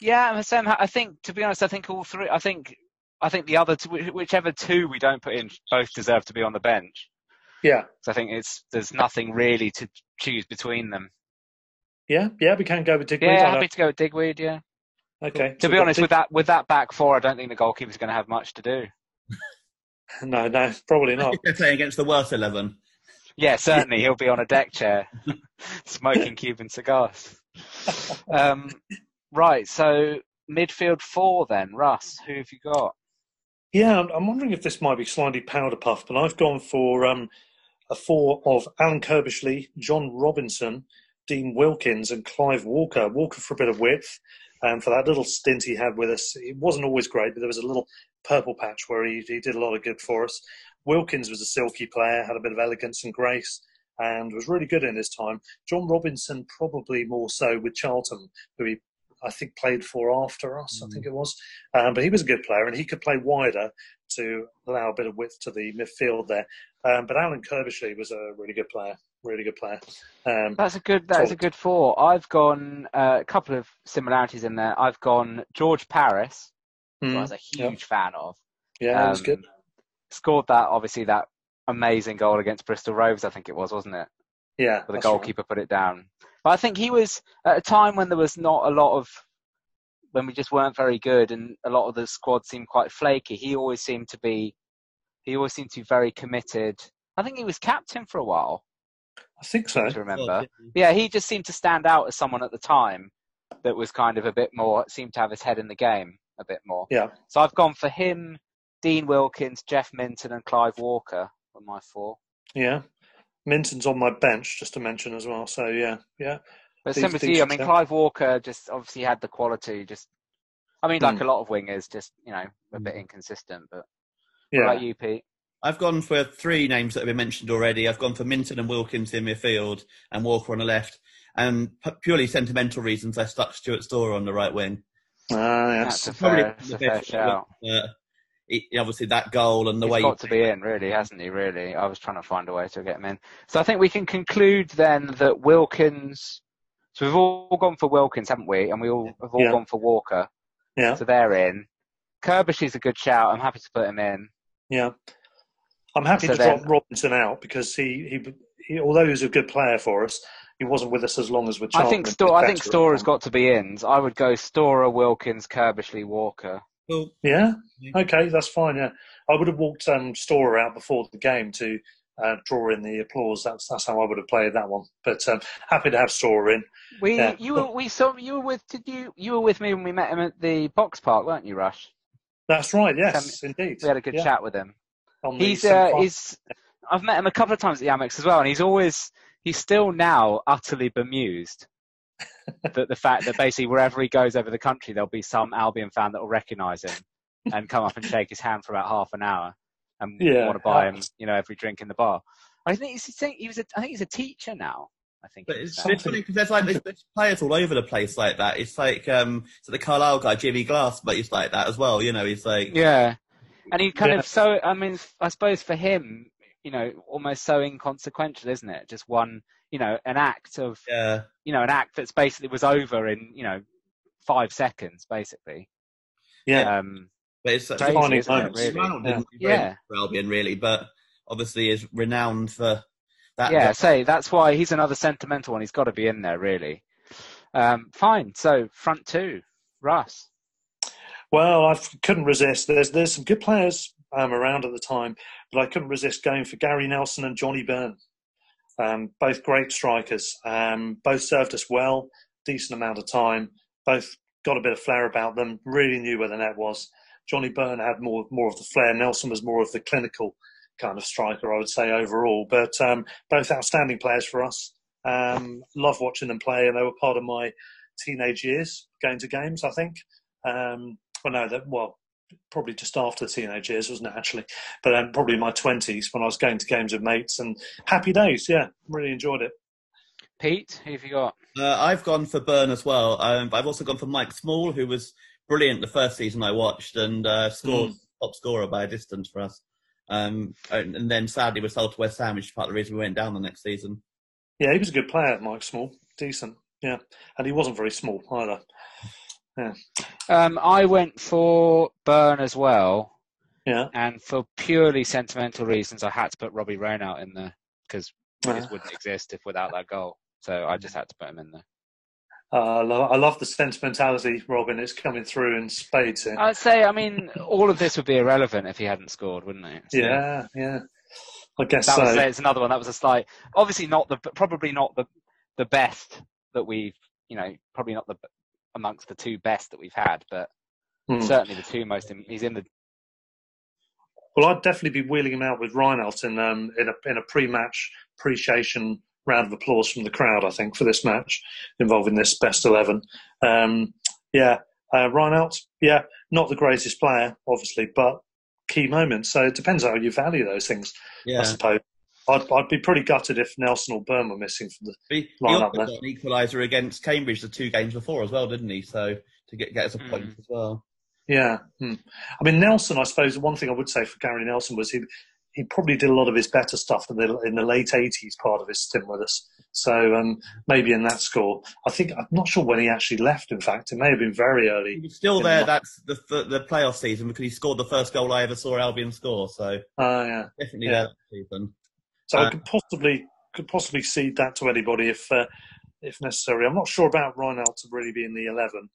Yeah, I'm the same. I think, to be honest, I think all three. I think I think the other two, whichever two we don't put in, both deserve to be on the bench.
Yeah.
So I think it's there's nothing really to choose between them.
Yeah. Yeah. We can go with Digweed.
Yeah,
I
happy to go with Digweed. Yeah.
Okay.
To
so
be honest,
Dig-
with that with that back four, I don't think the goalkeeper's going to have much to do.
No, no, probably not.
They're playing against the worst eleven.
Yeah, certainly he'll be on a deck chair, smoking Cuban cigars. Um, right, so midfield four then, Russ. Who have you got?
Yeah, I'm, I'm wondering if this might be slightly powder puff, but I've gone for um, a four of Alan Curbishley, John Robinson, Dean Wilkins, and Clive Walker. Walker for a bit of width, and for that little stint he had with us, it wasn't always great, but there was a little purple patch where he, he did a lot of good for us. Wilkins was a silky player, had a bit of elegance and grace, and was really good in his time. John Robinson probably more so with Charlton, who he I think played for after us. I think it was, um, but he was a good player and he could play wider to allow a bit of width to the midfield there. Um, but Alan Curbishley was a really good player, really good player. Um,
That's a good. That is a good four. I've gone uh, a couple of similarities in there. I've gone George Parris, who I
mm,
was a huge fan of.
yeah, that was
Um,
good.
Scored that obviously that amazing goal against Bristol Rovers. I think it was, wasn't it?
Yeah,
Where the
that's right.
goalkeeper put it down. But I think he was at a time when there was not a lot of when we just weren't very good and a lot of the squad seemed quite flaky. He always seemed to be he always seemed to be very committed I think he was captain for a while.
I think so.
To remember, yeah, he just seemed to stand out as someone at the time that was kind of a bit more seemed to have his head in the game a bit more.
Yeah.
So I've gone for him, Dean Wilkins, Jeff Minton, and Clive Walker were my four.
Yeah. Minton's on my bench, just to mention as well. So yeah, yeah.
But similar to you, I mean, Clive Walker just obviously had the quality. Just, I mean, like mm. a lot of wingers, just you know, a bit hmm. inconsistent. But yeah, what about you, Pete?
I've gone for three names that have been mentioned already. I've gone for Minton and Wilkins in midfield and Walker on the left. And purely sentimental reasons, I stuck Stuart Storer on the right wing.
Ah, yes.
That's a fair, that's a fair shout.
Uh, obviously, that goal and the
He's
way.
He's got to be in, really, hasn't he? Really, I was trying to find a way to get him in. So I think we can conclude then that Wilkins. So we've all gone for Wilkins, haven't we? And we all have all yeah. gone for Walker.
Yeah.
So they're in. Curbishley's a good shout. I'm happy to put him in.
Yeah. I'm happy so to then, drop Robinson out because he, he, he, although he was a good player for us, he wasn't with us as long as we're.
I think Sto- I think Storer's got to be in. I would go Storer, Wilkins, Curbishley, Walker.
Well, yeah, okay, that's fine. Yeah, I would have walked um, Storer out before the game to uh, draw in the applause. That's that's how I would have played that one. But um, happy to have Storer in.
We yeah. you were we saw you were with did you you were with me when we met him at the box park, weren't you, Russ?
That's right. Yes, indeed.
We had a good yeah. chat with him. He's uh, he's. I've met him a couple of times at the Amex as well, and he's always he's still now utterly bemused that the fact that basically wherever he goes over the country, there'll be some Albion fan that will recognise him and come up and shake his hand for about half an hour and yeah, want to buy him, you know, every drink in the bar. I think he's, he was. A, I think he's a teacher now. I think.
But it's, it's funny because there's like there's, there's, players all over the place like that. It's like um, so the Carlisle guy, Jimmy Glass, but he's like that as well. You know, he's like
yeah, and he kind yeah. of so. I mean, I suppose for him, you know, almost so inconsequential, isn't it? Just one, you know, an act of,
yeah.
you know, an act that's basically was over in, you know, five seconds, basically.
Yeah.
Um,
but it's such
crazy, funny moment. It,
really? Yeah. yeah. For Albion, really, but obviously is renowned for that.
Yeah, say that's why he's another sentimental one. He's got to be in there, really. Um, fine. So front two, Russ.
Well, I couldn't resist. There's there's some good players um, around at the time, but I couldn't resist going for Gary Nelson and Johnny Byrne. Um, both great strikers. Um, both served us well, decent amount of time. Both got a bit of flair about them. Really knew where the net was. Johnny Byrne had more more of the flair. Nelson was more of the clinical kind of striker, I would say overall. But um, both outstanding players for us. Um, love watching them play, and they were part of my teenage years going to games. I think. Um, well, no, that well, probably just after teenage years, wasn't it, actually? But um, probably in my 20s when I was going to games with mates and happy days. Yeah, really enjoyed it.
Pete, who have you got?
Uh, I've gone for Byrne as well. Um, I've also gone for Mike Small, who was brilliant the first season I watched and uh, scored mm. top scorer by a distance for us. Um, and, then sadly was sold to West Ham, which is part of the reason we went down the next season.
Yeah, he was a good player, Mike Small. Decent. Yeah. And he wasn't very small either. Yeah.
Um, I went for Byrne as well.
Yeah.
And for purely sentimental reasons, I had to put Robbie Reinelt in there because yeah. it wouldn't exist if without that goal. So I just had to put him in there.
Uh, I, love, I love the sentimentality, Robin. It's coming through in spades. Here.
I'd say, I mean, all of this would be irrelevant if he hadn't scored, wouldn't it?
So, yeah, yeah. I guess
that
so.
Was, it's another one that was a slight, obviously not the, probably not the the best that we've, you know, probably not the amongst the two best that we've had, but hmm. certainly the two most. In, he's in the.
Well, I'd definitely be wheeling him out with Reinelt in um, in a in a pre-match appreciation round of applause from the crowd. I think for this match involving this best eleven. Um, yeah, uh, Reinelt. Yeah, not the greatest player, obviously, but key moments. So it depends how you value those things. Yeah. I suppose. I'd, I'd be pretty gutted if Nelson or Byrne were missing from the
he, lineup. He got an equaliser against Cambridge the two games before as well, didn't he? So to get get us a point mm. as well.
Yeah, hmm. I mean Nelson. I suppose one thing I would say for Gary Nelson was he he probably did a lot of his better stuff in the in the late eighties part of his stint with us. So um, maybe in that score, I think I'm not sure when he actually left. In fact, it may have been very early.
He was still there. The, that's the, the, the playoff season because he scored the first goal I ever saw Albion score. So
uh, yeah,
definitely yeah. there season.
So uh, I could possibly could possibly cede that to anybody if uh, if necessary. I'm not sure about Reinelt to really be in the eleven.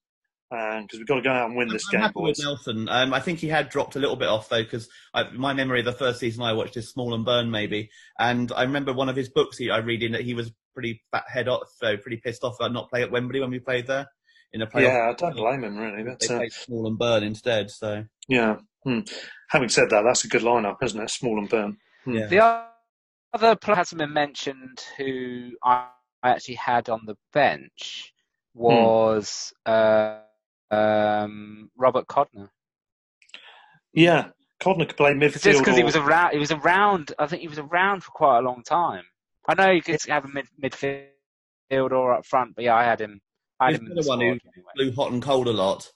because we've got to go out and win this
I'm
game,
happy
boys.
with Nelson. Um, I think he had dropped a little bit off though, because my memory of the first season I watched is Small and Byrne maybe, and I remember one of his books he, I read in that he was pretty fat head off, so pretty pissed off about not playing at Wembley when we played there in a playoff.
Yeah, I don't blame him really. But,
They
uh,
played Small and Byrne instead, so
yeah. Hmm. Having said that, that's a good lineup, isn't it? Small and Byrne. Hmm.
yeah.
The other player hasn't been mentioned who I actually had on the bench was uh, um, Robert Codner.
Yeah, Codner could play midfield.
Just because he was around, he was around. I think he was around for quite a long time. I know you could have a mid, midfield or up front, but yeah, I had him. I had
He's
him
the
the
one who
anyway.
blew hot and cold a lot.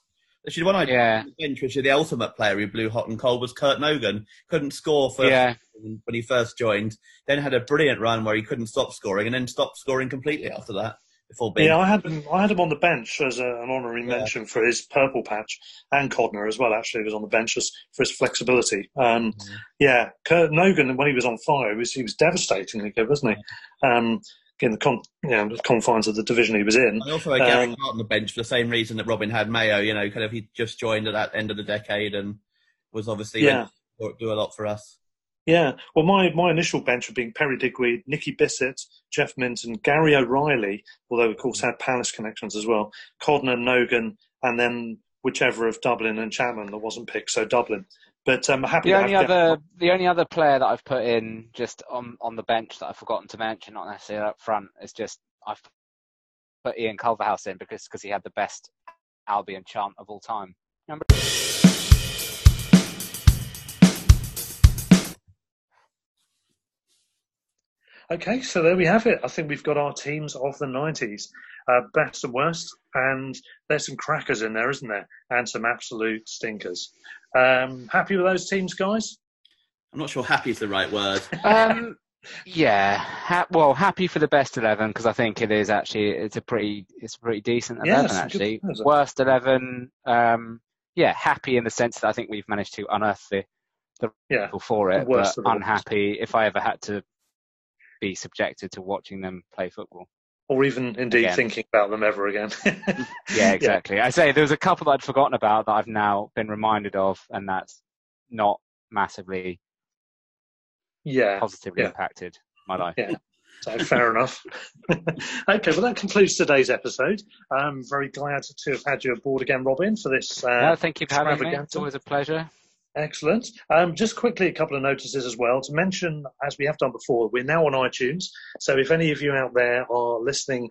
Actually, the one I
Yeah.
on the bench, which is the ultimate player who blew hot and cold, was Kurt Nogan. Couldn't score for
Yeah.
when he first joined. Then had a brilliant run where he couldn't stop scoring, and then stopped scoring completely after that. Before being
Yeah, I had him. I had him on the bench as a, an honorary
Yeah.
mention for his purple patch, and Codner as well. Actually, was on the bench as, for his flexibility. Um,
Mm-hmm.
Yeah, Kurt Nogan when he was on fire, he was, he was devastatingly good, wasn't he? Um, in the con, you know, the confines of the division he was in.
I also had Gary
Um,
Hart on the bench for the same reason that Robin had Mayo. You know, kind of he just joined at that end of the decade and was obviously
Yeah.
to do a lot for us.
Yeah, well, my, my initial bench would be Perry Digweed, Nicky Bissett, Jeff Minton, Gary O'Reilly, although of course had Palace connections as well, Codner, Nogan, and then whichever of Dublin and Chapman that wasn't picked, so Dublin. But um, happy
The only other, the only other player that I've put in just on on the bench that I've forgotten to mention, not necessarily up front, is just I've put Ian Culverhouse in because because he had the best Albion chant of all time.
Okay, so there we have it. I think we've got our teams of the 90s, uh, best and worst, and there's some crackers in there, isn't there? And some absolute stinkers. Um, happy with those teams, guys?
I'm not sure happy is the right word.
Um, yeah. Ha- well, happy for the best eleven because I think it is actually it's a pretty it's a pretty decent eleven
it's a good
actually. Worst eleven. Um, yeah, happy in the sense that I think we've managed to unearth the
Yeah,
people for it,
The worst
but
of the worst.
unhappy if I ever had to be subjected to watching them play football.
or even indeed
Again.
thinking about them ever again.
Yeah, exactly. I say there was a couple that I'd forgotten about that I've now been reminded of, and that's not massively
Yeah,
positively
yeah.
impacted my life.
Yeah. So fair enough. okay, well that concludes today's episode. I'm very glad to have had you aboard again, Robin, for this. Uh,
No, thank you for having me. It's always a pleasure.
Excellent. Um, just quickly, a couple of notices as well to mention, as we have done before, we're now on iTunes. So if any of you out there are listening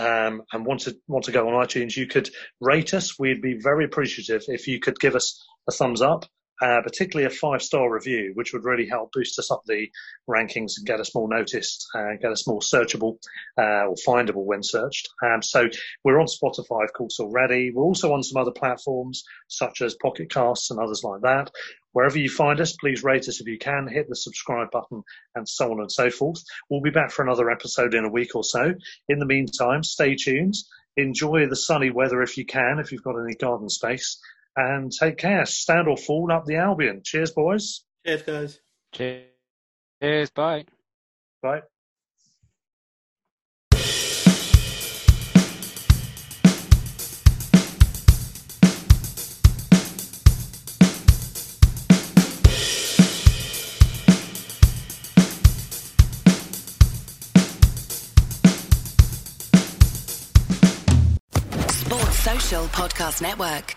um, and want to want to go on iTunes, you could rate us. We'd be very appreciative if you could give us a thumbs up. Uh, particularly a five star review, which would really help boost us up the rankings and get us more noticed, uh, get us more searchable uh, or findable when searched. Um, so we're on Spotify, of course, already. We're also on some other platforms such as Pocket Casts and others like that. Wherever you find us, please rate us if you can, hit the subscribe button, and so on and so forth. We'll be back for another episode in a week or so. In the meantime, stay tuned. Enjoy the sunny weather if you can, if you've got any garden space. And take care. Stand or fall up the Albion. Cheers, boys.
Cheers, guys.
Cheers. Bye.
Bye.
Sports Social Podcast Network.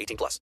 18 plus.